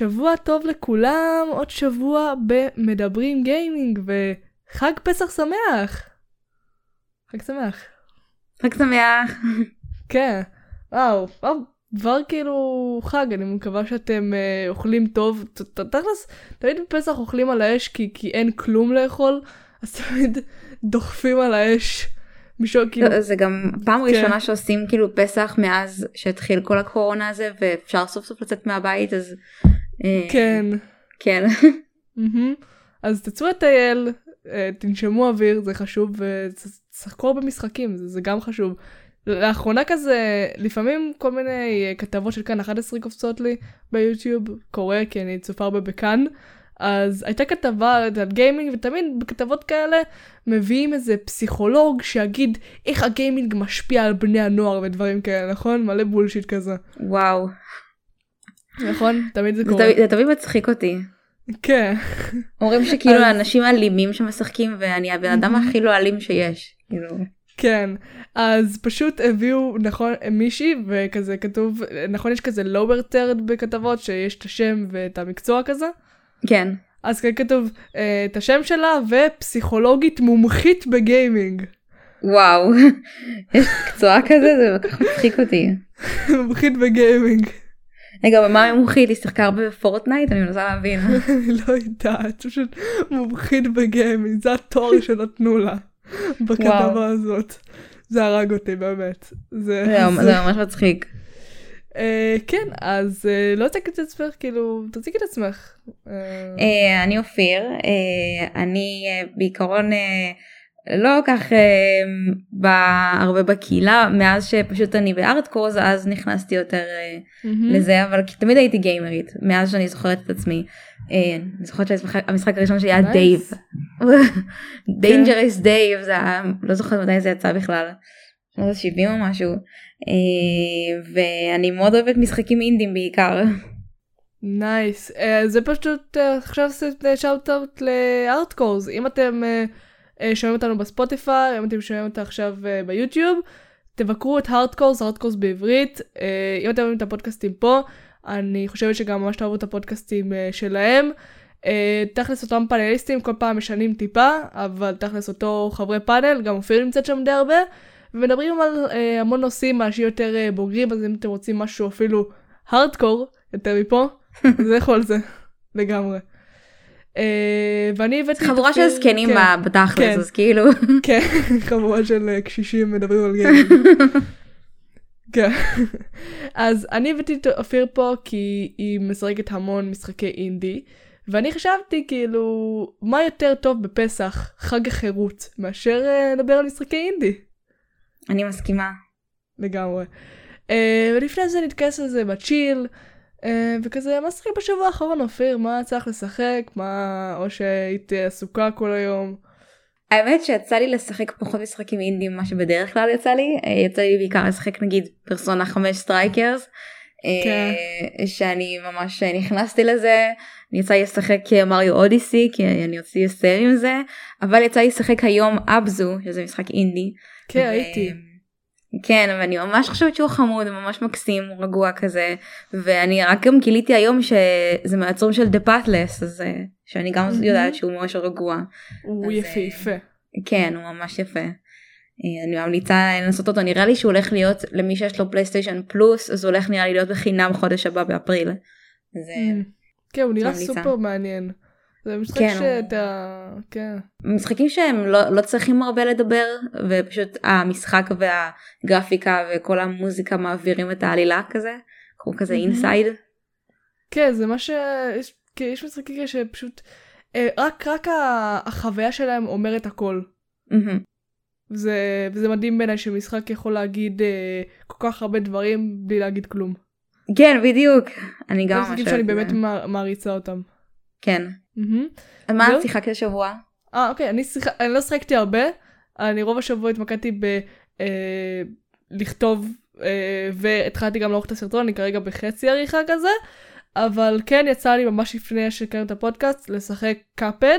שבוע טוב לכולם, עוד שבוע במדברים גיימינג וחג פסח שמח. חג שמח. חג שמח. כן, וואו, וואו, דבר כאילו חג, אני מקווה שאתם אה, אוכלים טוב. תכלס, תמיד בפסח אוכלים על האש כי, כי אין כלום לאכול, אז תמיד דוחפים על האש. מישהו כאילו, זה גם פעם כן. ראשונה שעושים כאילו פסח מאז שהתחיל כל הקורונה הזה ואפשר סוף סוף לצאת מהבית אז כן. כן מהמם. אז תצאו לטייל, אה, תנשמו אוויר, זה חשוב, ותשחקו הרבה משחקים, זה, זה גם חשוב. לאחרונה כזה, לפעמים כל מיני אה, כתבות של כאן 11 קופצות לי ביוטיוב, קורה כי אני צופה הרבה בכאן, אז הייתה כתבה על גיימינג, ותמיד בכתבות כאלה מביאים איזה פסיכולוג שיגיד איך הגיימינג משפיע על בני הנוער ודברים כאלה, נכון? מלא בולשיט כזה, וואו נכון? תמיד זה קורה. זה תמיד מצחיק אותי. כן. אומרים שכאילו האנשים אלימים שמשחקים ואני הבן אדם. הכי לא אלים שיש. כאילו כן, אז פשוט הביאו, נכון, מישהי, וכזה כתוב, נכון, יש כזה lower third בכתבות, שיש את השם ואת המקצוע כזה, כן אז כאן כתוב אה, את השם שלה, ופסיכולוגית מומחית בגיימינג. וואו יש מקצוע כזה זה כל כך מצחיק אותי. מומחית בגיימינג. רגע במה היא מומחית היא שיחקה הרבה ב Fortnite אני מנסה להבין. לא יודעת, פשוט מומחית בגיימינג, זה התואר שנתנו לה בכתבה. הזאת. זה הרג אותי באמת. זה, זה זה ממש מצחיק. אה, כן, אז אה, לא תציג את עצמך, כאילו, תציג את עצמך. אה, אני אופיר, אני בעיקרון לא כך אה, בא הרבה בקהילה מאז שפשוט אני בארטקורס אז נכנסתי יותר אה, מהמם. לזה אבל תמיד הייתי גיימרית מאז שאני זוכרת את עצמי. אה, אני זוכרת שהמשחק הראשון שלי היה Nice. Dave. Dangerous Dave זה היה לא זוכרת מתי זה יצא בכלל. שנות ה-70 או משהו. אה, ואני מאוד אוהבת משחקים אינדים בעיקר. Nice. אה, זה פשוט אה, עכשיו shout out לארטקורס. אם אתם אה, שומעים אותנו ב Spotify, אם אתם שומעים אותה עכשיו אה, ב YouTube, תבקרו את הארדקורס, הארדקורס בעברית. אה, אם אתם אוהבים את הפודקאסטים פה, אני חושבת שגם ממש תאהבו את הפודקאסטים אה, שלהם. אה, תכלס אותם פאנליסטים כל פעם משנים טיפה, אבל תכלס אותו חברי פאנל, גם אופיר נמצאת שם די הרבה, ומדברים על אה, המון נושאים, אנשים יותר אה, בוגרים, אז אם אתם רוצים משהו אפילו הארדקור, יותר מפה, אז לכו על זה, לגמרי. אה, ואני הבאתי... את חבורה של זקנים כן, בתכלס כן. אז כאילו. כן, חבורה של אה, קשישים מדברים על גיימינג. כן. אז אני הבאתי את אופיר פה כי היא משחקת המון משחקי אינדי, ואני חשבתי כאילו, מה יותר טוב בפסח, חג החירות, מאשר אה, לדבר על משחקי אינדי. אני מסכימה. לגמרי. Uh, ולפני שניכנס לזה ב chill, וכזה, מה שיחקת בשבוע האחרון, אופיר? מה צריך לשחק? מה... או שהיית עסוקה כל היום? האמת שיצא לי לשחק פחות משחקים אינדים ממה שבדרך כלל יצא לי אה, יצא לי בעיקר לשחק נגיד פרסונה 5 Strikers. אה, כן. שאני ממש נכנסתי לזה אני יצא לי לשחק Mario Odyssey כי אני הוציא הסר עם זה אבל יצא לי לשחק היום Abzû שזה משחק אינדי. כן, הייתי. כן ואני ממש חושבת שהוא חמוד ממש מקסים רגוע כזה ואני רק גם גיליתי היום שזה מהיוצרים של The Pathless אז אה, שאני גם. יודעת שהוא ממש רגוע. הוא יפהפה. כן הוא ממש יפה. אה, אני ממליצה לנסות אותו נראה לי שהוא הולך להיות למי שיש לו PlayStation Plus אז הוא הולך נראה לי להיות בחינם חודש הבא באפריל. אה, Mm. כן, הוא נראה. סופר מעניין. זה משחק כן, שאתה... כן. משחקים שהם לא, לא צריכים הרבה לדבר ופשוט המשחק והגרפיקה וכל המוזיקה מעבירים את העלילה כזה כמו כזה. אינסייד. כן, זה מה ש... יש, כן, יש משחקים כאלה שפשוט... אה, רק, רק החוויה שלהם אומרת הכל. זה, וזה מדהים בעיניי שמשחק יכול להגיד אה, כל כך הרבה דברים בלי להגיד כלום. כן בדיוק אני זה גם משחקים ממש שאני אוהבת את באמת זה. מע- מעריצה אותם. כן. אז מה? את שיחקת השבוע? אה אוקיי, אני, שיח... אני לא שחקתי הרבה, אני רוב השבוע התמקדתי ב... אה, אה, והתחלתי גם לערוך את הסרטון, אני כרגע בחצי עריכה כזה, אבל כן יצא לי ממש לפני שקראנו את הפודקאסט לשחק קאפד,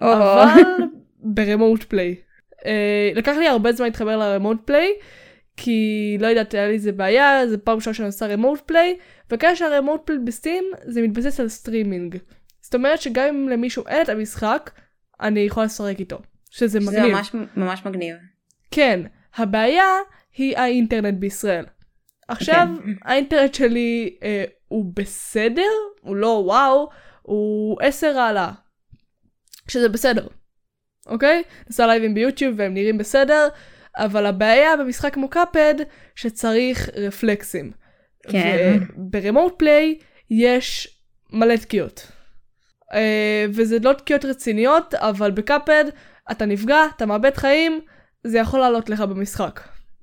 אבל ברמוט פליי. לקח לי הרבה זמן להתחבר לרמוט פליי, כי לא יודעת, היה לי איזה בעיה, זה פעם ראשונה שאני עושה remote play, וכאלה שה remote play ב Steam זה מתבסס על סטרימינג. זאת אומרת שגם אם למישהו אין את המשחק, אני יכולה לשחק איתו. שזה שזה מגניב. ממש ממש מגניב. כן, הבעיה היא האינטרנט בישראל. עכשיו, כן. האינטרנט שלי אה, הוא בסדר, הוא לא וואו, הוא 10 העלאה. שזה בסדר, אוקיי? עושה לייבים ב YouTube והם נראים בסדר, אבל הבעיה במשחק כמו Cuphead, שצריך רפלקסים. כן. וב remote play יש מלא תקיעות. אה, וזה לא תקיעות רציניות, אבל ב Cuphead אתה נפגע, אתה מאבד חיים, זה יכול לעלות לך במשחק.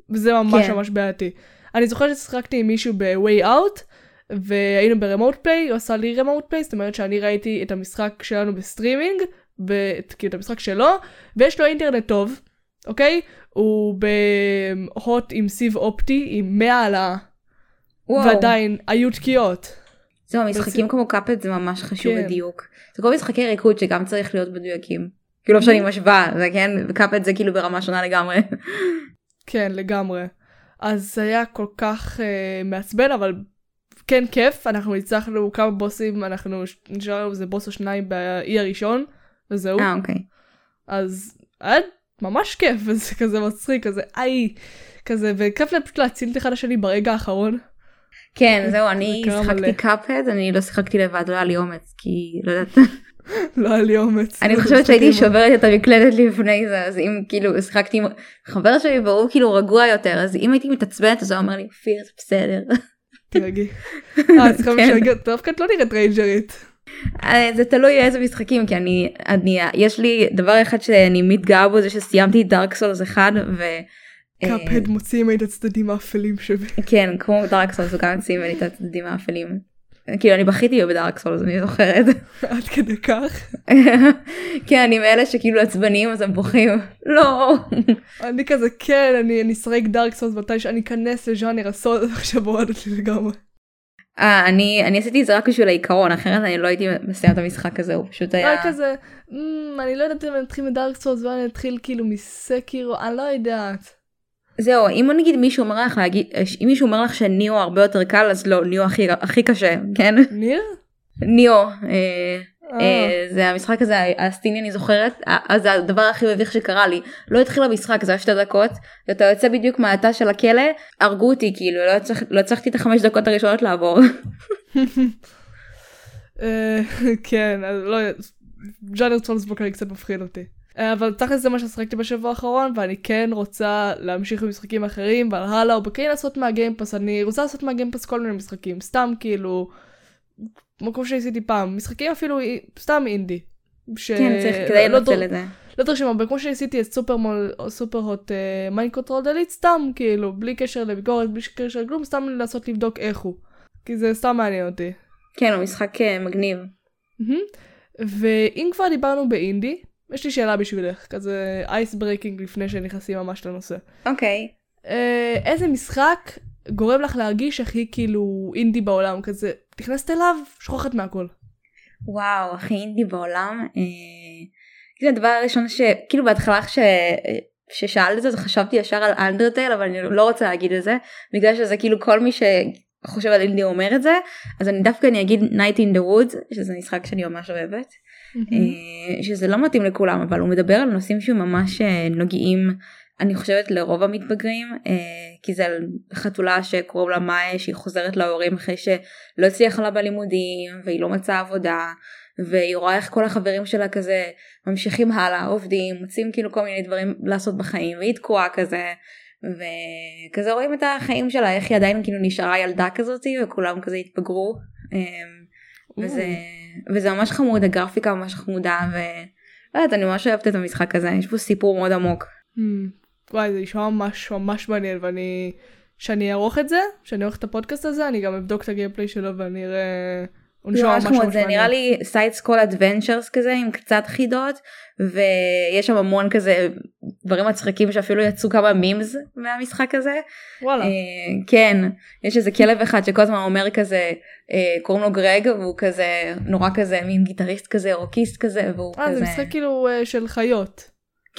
וזה ממש כן. ממש בעייתי. אני זוכרת ששיחקתי עם מישהו ב-Way Out, והיינו ב remote play, הוא עשה לי remote play, זאת אומרת שאני ראיתי את המשחק שלנו בסטרימינג, ואת- כאילו את המשחק שלו, ויש לו אינטרנט טוב, אוקיי? הוא בהוט עם סיב אופטי, עם 100 העלאה, וואו. ועדיין היו תקיעות. זהו, משחקים בס- כמו קאפד זה ממש חשוב כן. לדיוק. זה כל משחקי ריקוד שגם צריך להיות מדויקים. כאילו לא שאני משווה, זה כן, קאפד זה כאילו ברמה שונה לגמרי. כן, לגמרי. אז זה היה כל כך uh, מעצבן, אבל כן כיף. אנחנו הצלחנו כמה בוסים, אנחנו נשאר לנו איזה בוס או שניים באי הראשון, וזהו. אה, אוקיי. אז היה ממש כיף, וזה כזה מצחיק, כזה איי, כזה, וכיף פשוט להציל את אחד השני ברגע האחרון. כן זהו אני שיחקתי קאפד אני לא שיחקתי לבד לא היה לי אומץ כי לא יודעת. לא היה לי אומץ. אני חושבת שהייתי שוברת את המקלדת לפני זה אז אם כאילו שיחקתי עם חבר שלי והוא כאילו רגוע יותר אז אם הייתי מתעצבנת אז הוא אמר לי אופיר זה בסדר. תרגי. דווקא אה, כן. את לא נראית רייג'רית. אה, זה תלוי איזה משחקים כי אני, אני יש לי דבר אחד שאני מתגאה בו זה שסיימתי Dark Souls 1 Cuphead אה, מוציאים את הצדדים האפלים שבי. כן, כמו Dark Souls הוא גם מוציא ממני את הצדדים האפלים. כאילו אני בכיתי ב Dark Souls אני זוכרת. עד כדי כך? כן אני מאלה שכאילו עצבניים אז הם בוכים לא. אני כזה כן אני אשרק דארק סולס מתי שאני אכנס לז'אנר הסולס עכשיו הורדת לי לגמרי. Uh, אני, אני עשיתי את זה רק בשביל העיקרון, אחרת אני לא הייתי מסיימת את המשחק הזה, הוא פשוט היה... רק כזה, אמ, אני לא יודעת אם אני אתחיל מדארק סולס ואני אתחיל כאילו מסקירו, אני לא יודעת. זהו אם נגיד מישהו אומר לך להגיד אם מישהו אומר לך שניאו הרבה יותר קל אז לא ניאו הכי הכי קשה כן ניר? ניאו. אה, אה, אה, זה המשחק הזה הסטיני אני זוכרת אז זה הדבר הכי מביך שקרה לי לא התחיל המשחק זה היה שתי דקות ואתה יוצא בדיוק מהתא של הכלא הרגו אותי כאילו לא הצלח- לא הצלחתי את החמש דקות הראשונות לעבור כן אז לא יודעת. ז'אנר סולס בוקר קצת מפחיד אותי. אה, אבל תכל'ס זה מה ששחקתי בשבוע האחרון ואני כן רוצה להמשיך במשחקים אחרים ועל הלאה או בכן לעשות מהגיימפאס אני רוצה לעשות מהגיימפאס כל מיני משחקים סתם כאילו מקום שעשיתי פעם משחקים אפילו סתם אינדי. ש... כן צריך כדי לא לנצל דר- את זה לא דורשים הרבה כמו שעשיתי את סופר מול או Superhot Mind Control Delete סתם כאילו בלי קשר לביקורת בלי קשר לכלום סתם לנסות לבדוק איך הוא. כי זה סתם מעניין אותי. כן הוא משחק אה, מגניב מהמם. ואם כבר דיברנו באינדי, יש לי שאלה בשבילך, כזה ice breaking לפני שנכנסים ממש לנושא. אוקיי אה, איזה משחק גורם לך להרגיש הכי כאילו אינדי בעולם, כזה נכנסת אליו, שוכחת מהכל. וואו הכי אינדי בעולם. אה, זה הדבר הראשון שכאילו בהתחלה כש... ששאלת את זה אז חשבתי ישר על אנדרטייל אבל אני לא רוצה להגיד את זה בגלל שזה כאילו כל מי שחושב על אינדי אומר את זה אז אני דווקא אני אגיד Night in the Woods שזה משחק שאני ממש אוהבת שזה לא מתאים לכולם אבל הוא מדבר על נושאים שממש אה, נוגעים אני חושבת לרוב המתבגרים אה, כי זה על חתולה שקוראים לה מאיה שהיא חוזרת להורים אחרי שלא הצליחה לה בלימודים והיא לא מצאה עבודה והיא רואה איך כל החברים שלה כזה ממשיכים הלאה עובדים מוצאים כאילו כל מיני דברים לעשות בחיים והיא תקועה כזה וכזה רואים את החיים שלה איך היא עדיין כאילו נשארה ילדה כזאתי וכולם כזה התבגרו. אה, וזה, וזה ממש חמוד, הגרפיקה ממש חמודה, ו... לא יודעת, אני ממש אוהבת את המשחק הזה, יש בו סיפור מאוד עמוק. Hmm. וואי, זה נשמע ממש ממש מעניין, ואני... שאני אערוך את זה, שאני אערוך את הפודקאסט הזה, אני גם אבדוק את ה gameplay שלו ואני אראה... ממש חמוד, ממש זה נראה. לי side scroll adventures כזה עם קצת חידות, ויש שם המון כזה דברים מצחיקים שאפילו יצאו כמה memes מהמשחק הזה. וואלה. אה, כן, יש איזה כלב אחד שכל הזמן אומר כזה, אה, קוראים לו Gregg, והוא כזה נורא כזה מין גיטריסט כזה, רוקיסט כזה, והוא אה, זה כזה... משחק כאילו אה, של חיות.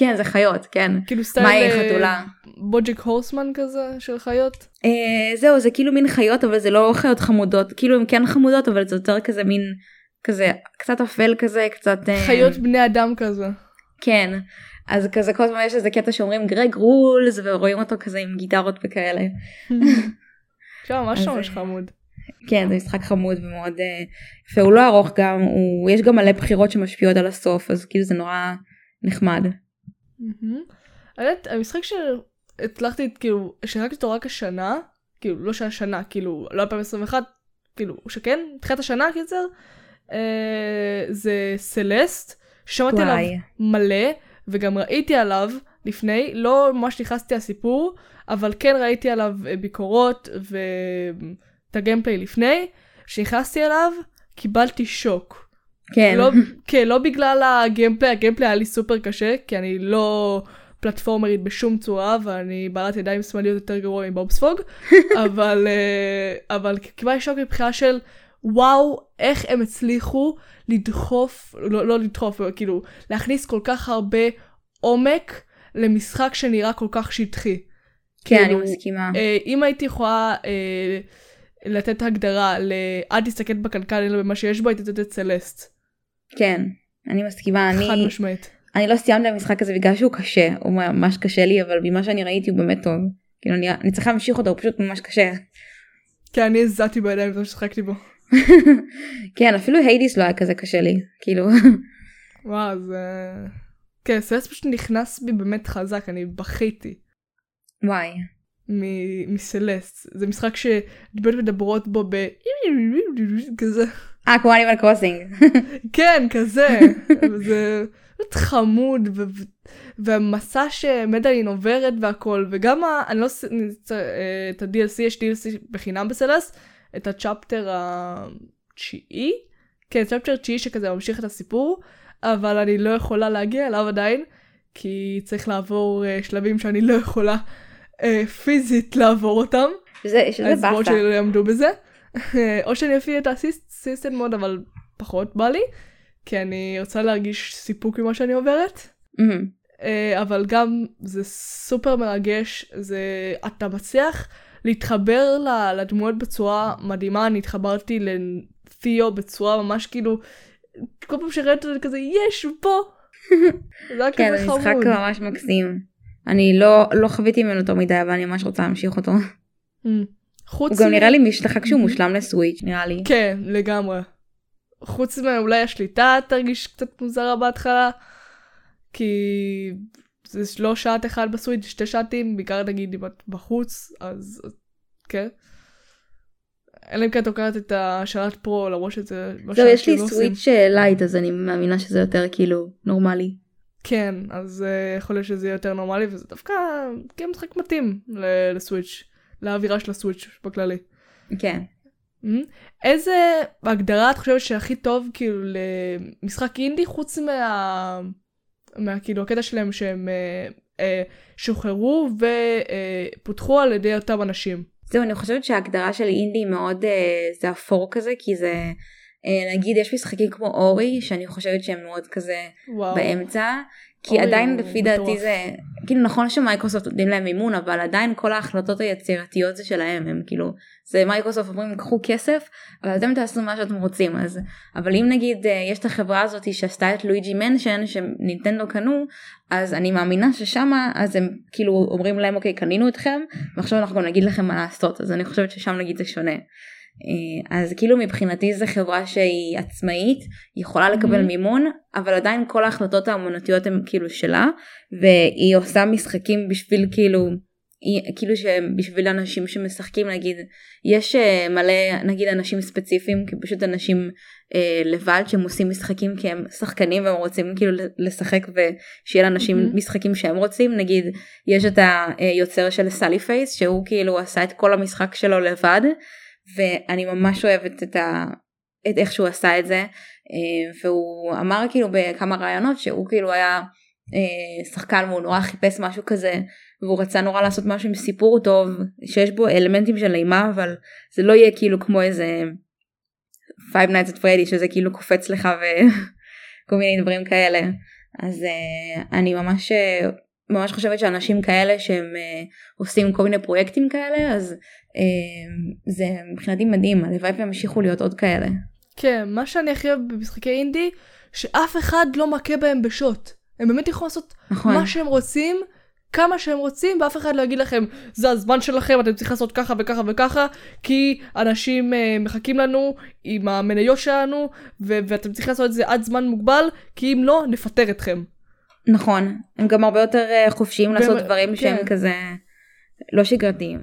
כן זה חיות כן. כאילו סטייל מאי אה, חתולה. בוג'ק הורסמן כזה של חיות. אה, זהו זה כאילו מין חיות אבל זה לא חיות חמודות כאילו הם כן חמודות אבל זה יותר כזה מין כזה קצת אפל כזה קצת אה, חיות בני אדם כזה. כן אז כזה כל הזמן יש איזה קטע שאומרים גרג רולס ורואים אותו כזה עם גיטרות וכאלה. עכשיו ממש אז, ממש אה, חמוד. כן זה משחק חמוד ומאוד אה, יפה הוא לא ארוך גם הוא יש גם מלא בחירות שמשפיעות על הסוף אז כאילו זה נורא נחמד. האמת המשחק שהצלחתי כאילו שיחקתי אותו רק השנה כאילו לא שהשנה כאילו לא 2021 כאילו שכן תחילת השנה קיצר אה, זה סלסט שמעתי עליו. מלא וגם ראיתי עליו לפני לא ממש נכנסתי לסיפור אבל כן ראיתי עליו אה, ביקורות ואת הגיימפליי לפני כשנכנסתי אליו קיבלתי שוק. כן. לא, כן, לא בגלל הגיימפליי, הגיימפליי היה לי סופר קשה, כי אני לא פלטפורמרית בשום צורה, ואני בעלת ידיים שמאליות יותר גרוע מבובספוג, אבל, אה, אבל קיבלתי שוק מבחינה של וואו, איך הם הצליחו לדחוף, לא, לא לדחוף, כאילו, להכניס כל כך הרבה עומק למשחק שנראה כל כך שטחי. כן אני כאילו, מסכימה. אה, אם הייתי יכולה אה, לתת הגדרה ל... אל תסתכל בקנקן אלא במה שיש בו, הייתי לתת את סלסט. כן אני מסכימה חד אני משמעית. אני לא סיימתי המשחק הזה בגלל שהוא קשה הוא ממש קשה לי אבל ממה שאני ראיתי הוא באמת טוב כאילו אני, אני צריכה להמשיך אותו הוא פשוט ממש קשה. כי אני הזעתי בידיים בזמן ששחקתי בו. כן אפילו היידיס לא היה כזה קשה לי כאילו וואו זה... כן, סלסט פשוט נכנס בי באמת חזק, אני בכיתי וואי מ- מסלסט. זה משחק שדמות מדברות בו ב... כזה. אה כמו אנימל קרוסינג כן, כזה. זה פשוט חמוד, ו- והמסע שמדלין עוברת והכל, וגם ה... אני לא... אה, את ה-DLC, יש DLC בחינם בסלסט, את הצ'פטר התשיעי. כן, צ'פטר תשיעי שכזה ממשיך את הסיפור, אבל אני לא יכולה להגיע אליו עדיין, כי צריך לעבור uh, שלבים שאני לא יכולה uh, פיזית לעבור אותם. שזה, שזה באסה. שלי לא יעמדו בזה. או שאני אפעיל את הסיסטם מוד, אבל פחות בא לי, כי אני רוצה להרגיש סיפוק ממה שאני עוברת. מהמם. אה, אבל גם זה סופר מרגש, זה אתה מצליח להתחבר לדמויות בצורה מדהימה, אני התחברתי לתיאו בצורה ממש כאילו, כל פעם שראיתי אותו כזה יש פה. זה היה כן כזה זה משחק חמוד. ממש מקסים. אני לא לא חוויתי ממנו יותר מדי אבל אני ממש רוצה להמשיך אותו. חוץ הוא גם מ- נראה לי משחק שהוא מושלם לסוויץ' נראה לי. כן, לגמרי. חוץ מאולי השליטה תרגיש קצת מוזרה בהתחלה, כי זה לא שעת אחד בסוויץ', שתי שעתים, בעיקר נגיד אם את בחוץ, אז כן. אלא אם כן את לוקחת את השלט Pro, למרות שזה לא זהו יש לי לא. Switch אה, Lite אז אני מאמינה שזה יותר כאילו נורמלי. כן, אז uh, יכול להיות שזה יהיה יותר נורמלי, וזה דווקא כן משחק מתאים ל- ל Switch, לאווירה של ה Switch בכללי. כן. Mhm. איזה הגדרה את חושבת שהכי טוב כאילו למשחק אינדי חוץ מה... מה כאילו הקטע שלהם שהם אה, אה, שוחררו ופותחו על ידי אותם אנשים. זהו אני חושבת שההגדרה של אינדי מאוד אה, זה אפור כזה כי זה אה, נגיד יש משחקים כמו Ori שאני חושבת שהם מאוד כזה וואו. באמצע כי Ori עדיין לפי דעתי מטורף. זה כאילו נכון שמייקרוסופט נותנים להם מימון אבל עדיין כל ההחלטות היצירתיות זה שלהם הם כאילו זה מייקרוסופט אומרים קחו כסף אבל אתם תעשו מה שאתם רוצים אז אבל אם נגיד אה, יש את החברה הזאת שעשתה את Luigi's Mansion ש Nintendo קנו אז אני מאמינה ששמה אז הם כאילו אומרים להם אוקיי קנינו אתכם ועכשיו אנחנו גם נגיד לכם מה לעשות אז אני חושבת ששם נגיד זה שונה. אה, אז כאילו מבחינתי זו חברה שהיא עצמאית, היא יכולה לקבל מהמם. מימון, אבל עדיין כל ההחלטות האמנותיות הן כאילו שלה, והיא עושה משחקים בשביל כאילו, היא, כאילו שבשביל אנשים שמשחקים נגיד, יש אה, מלא נגיד אנשים ספציפיים, פשוט אנשים אה, לבד שהם עושים משחקים כי הם שחקנים והם רוצים כאילו לשחק ושיהיה לאנשים מהמם. משחקים שהם רוצים, נגיד יש את היוצר של סאלי פייס שהוא כאילו עשה את כל המשחק שלו לבד. ואני ממש אוהבת את, ה... את איך שהוא עשה את זה אה, והוא אמר כאילו בכמה רעיונות שהוא כאילו היה אה, שחקן והוא נורא חיפש משהו כזה והוא רצה נורא לעשות משהו עם סיפור טוב שיש בו אלמנטים של אימה אבל זה לא יהיה כאילו כמו איזה Five Nights at Freddy שזה כאילו קופץ לך וכל מיני דברים כאלה. אז uh, אני ממש ממש חושבת שאנשים כאלה שהם uh, עושים כל מיני פרויקטים כאלה אז uh, זה מבחינתי מדהים הלוואי וימשיכו להיות עוד כאלה. כן, מה שאני הכי אוהב במשחקי אינדי, שאף אחד לא מכה בהם בשוט. הם באמת יכולים לעשות נכון. מה שהם רוצים, כמה שהם רוצים, ואף אחד לא יגיד לכם, זה הזמן שלכם, אתם צריכים לעשות ככה וככה וככה, כי אנשים uh, מחכים לנו עם המניות שלנו, ו- ואתם צריכים לעשות את זה עד זמן מוגבל, כי אם לא, נפטר אתכם. נכון הם גם הרבה יותר uh, חופשיים לעשות והם- דברים שהם כן. כזה לא שגרתיים.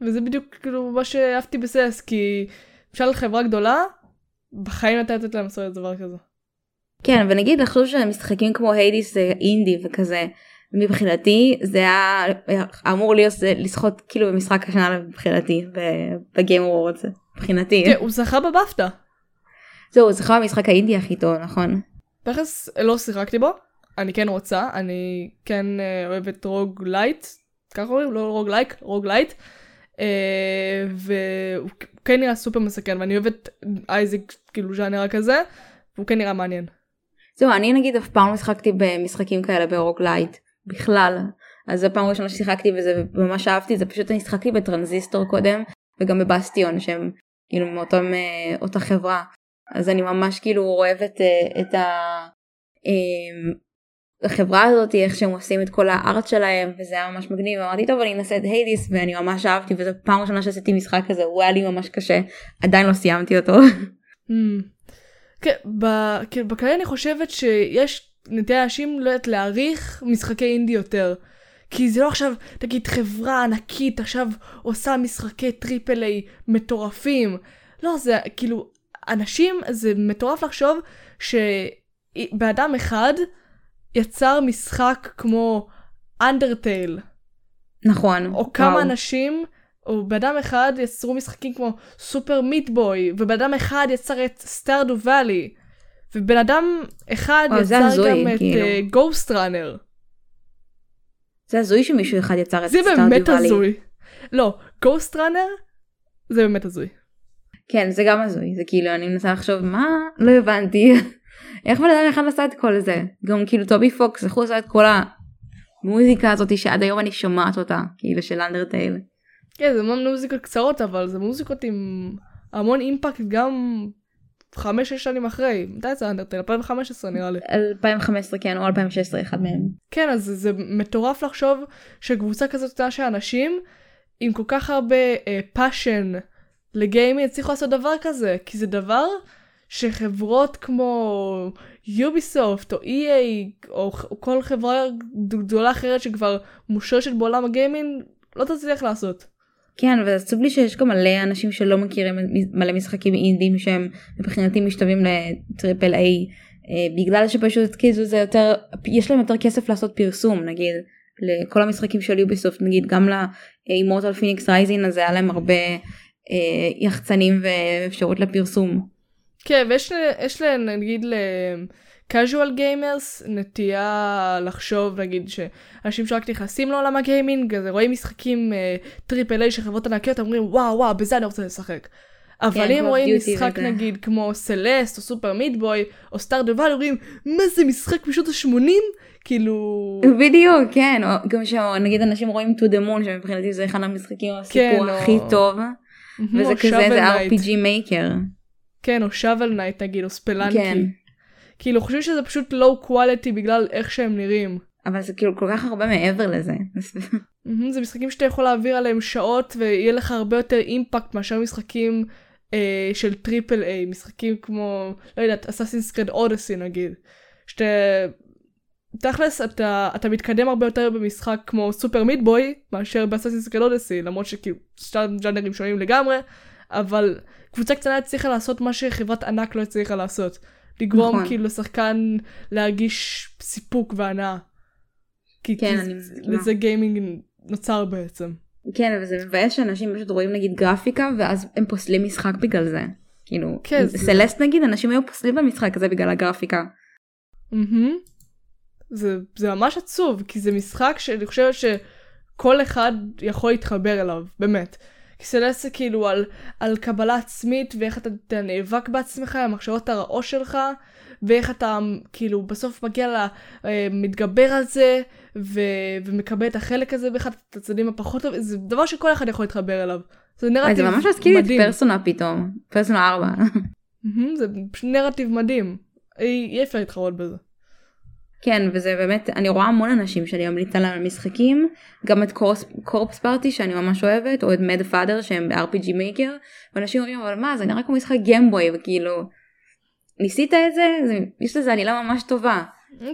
וזה בדיוק כאילו מה שאהבתי בסס, כי למשל חברה גדולה, בחיים הייתה לתת להם לעשות דבר כזה. כן ונגיד לחשוב שמשחקים כמו היידיס זה אינדי וכזה מבחינתי זה היה אמור להיות לזכות כאילו במשחק השנה מבחינתי ב Game Awards מבחינתי כן, הוא זכה ב BAFTA. זהו זה המשחק האינדי הכי טוב נכון תכלס לא שיחקתי בו, אני כן רוצה, אני כן אה, אוהבת roguelite, ככה קוראים? לא roguelike, roguelite. אה, והוא כן נראה סופר מסקרן ואני אוהבת Isaac כאילו ז'אנר כזה, והוא כן נראה מעניין. זהו אני נגיד אף פעם לא שיחקתי במשחקים כאלה ב roguelite בכלל אז זו פעם ראשונה ששיחקתי וזה ממש אהבתי זה פשוט אני שיחקתי בטרנזיסטור קודם וגם בבסטיון שהם כאילו מאותם אה, חברה אז אני ממש כאילו אוהבת אה, את. אה, החברה הזאת איך שהם עושים את כל הארט שלהם וזה היה ממש מגניב אמרתי טוב אני אנסה את Hades ואני ממש אהבתי וזו פעם ראשונה שעשיתי משחק כזה הוא היה לי ממש קשה עדיין לא סיימתי אותו. Hmm. כן, ב- כן, בכללי אני חושבת שיש נטייה אנשים לא יודעת להעריך משחקי אינדי יותר. כי זה לא עכשיו, תגיד, חברה ענקית עכשיו עושה משחקי triple A מטורפים. לא, זה כאילו, אנשים, זה מטורף לחשוב שבאדם אחד יצר משחק כמו Undertale. נכון. או כמה וואו. אנשים, או באדם אחד יצרו משחקים כמו סופר מיטבוי, ובן אחד יצר את סטארדו ואלי, ובן אדם אחד וואו, זה יצר הזוי, גם את כאילו. גוסט ראנר. זה הזוי שמישהו אחד יצר את זה סטארדיו באמת ואלי. הזוי. לא, גוסט ראנר זה באמת הזוי. כן זה גם הזוי זה כאילו אני מנסה לחשוב מה לא הבנתי איך בן אדם אחד עשה את כל זה גם כאילו טובי פוקס איך הוא עשה את כל המוזיקה הזאת שעד היום אני שומעת אותה כאילו של Undertale. כן, זה המון מוזיקות קצרות, אבל זה מוזיקות עם המון impact גם חמש-שש שנים אחרי. מתי יצא Undertale? 2015 נראה לי. 2015 כן או 2016 אחד מהם. כן, אז זה, מטורף לחשוב שקבוצה כזאת של אנשים עם כל כך הרבה passion לגיימינג הצליחו לעשות דבר כזה, כי זה דבר שחברות כמו Ubisoft או EA או, או כל חברה גדולה אחרת שכבר מושרשת בעולם הגיימינג לא תצליח לעשות. כן ועצוב לי שיש גם מלא אנשים שלא מכירים מלא משחקים אינדים שהם מבחינתי משתווים ל triple A אה, בגלל שפשוט כאילו זה יותר יש להם יותר כסף לעשות פרסום נגיד לכל המשחקים של Ubisoft נגיד גם ל Immortals Fenyx Rising אז היה להם הרבה אה, יחצנים ואפשרות לפרסום. כן, ויש ל- יש להם נגיד ל... casual gamers נטייה לחשוב נגיד שאנשים שרק נכנסים לעולם הגיימינג אז רואים משחקים triple A של חברות ענקיות אומרים וואו וואו בזה אני רוצה לשחק. אבל כן, אם רואים משחק וזה. נגיד כמו Celeste או Super Meat Boy או Stardew Valley אומרים מה זה משחק משנות ה-80 כאילו בדיוק כן או גם שנגיד אנשים רואים To the Moon שמבחינתי זה אחד המשחקים הסיפור או- הכי טוב וזה או כזה Shovel זה Knight. RPG maker. כן או Shovel Knight נגיד או Spelunky כן. כאילו חושבים שזה פשוט low quality בגלל איך שהם נראים. אבל זה כאילו כל כך הרבה מעבר לזה. מהמם, זה משחקים שאתה יכול להעביר עליהם שעות ויהיה לך הרבה יותר impact מאשר משחקים אה, של triple A, משחקים כמו, לא יודעת, Assassin's Creed Odyssey נגיד. שאתה, תכלס אתה, אתה מתקדם הרבה יותר במשחק כמו Super Meat Boy מאשר ב Assassin's Creed Odyssey, למרות שכאילו שתי ג'אנרים שונים לגמרי, אבל קבוצה קטנה הצליחה לעשות מה שחברת ענק לא הצליחה לעשות. לגרום נכון. כאילו לשחקן להרגיש סיפוק והנאה. כי, כן, כי אני זה- מסכימה. לזה גיימינג נוצר בעצם. כן אבל זה מבאס שאנשים פשוט רואים נגיד גרפיקה ואז הם פוסלים משחק בגלל זה. כאילו כן, זה- סלסט נגיד אנשים היו פוסלים במשחק הזה בגלל הגרפיקה. מהמם. זה, זה ממש עצוב, כי זה משחק שאני חושבת שכל אחד יכול להתחבר אליו, באמת. כי סלסט זה כאילו על, על קבלה עצמית ואיך אתה, אתה נאבק בעצמך, עם המחשבות הרעות שלך, ואיך אתה כאילו בסוף מגיע ל... אה, מתגבר על זה, ו... ומקבל את החלק הזה באחד את הצדדים הפחות טוב, זה דבר שכל אחד יכול להתחבר אליו. זה אז נרטיב זה ממש מזכיר את מדהים. פרסונה פתאום, פרסונה 4. מהמם, זה פשוט נרטיב מדהים. אי אפשר להתחרות בזה. כן וזה באמת אני רואה המון אנשים שאני ממליצה להם על משחקים גם את קורס, קורפס פארטי שאני ממש אוהבת או את מד פאדר שהם ב-RPG מייקר ואנשים אומרים אבל מה זה נראה כמו משחק גמבוי וכאילו ניסית את זה, זה יש לזה עלילה ממש טובה.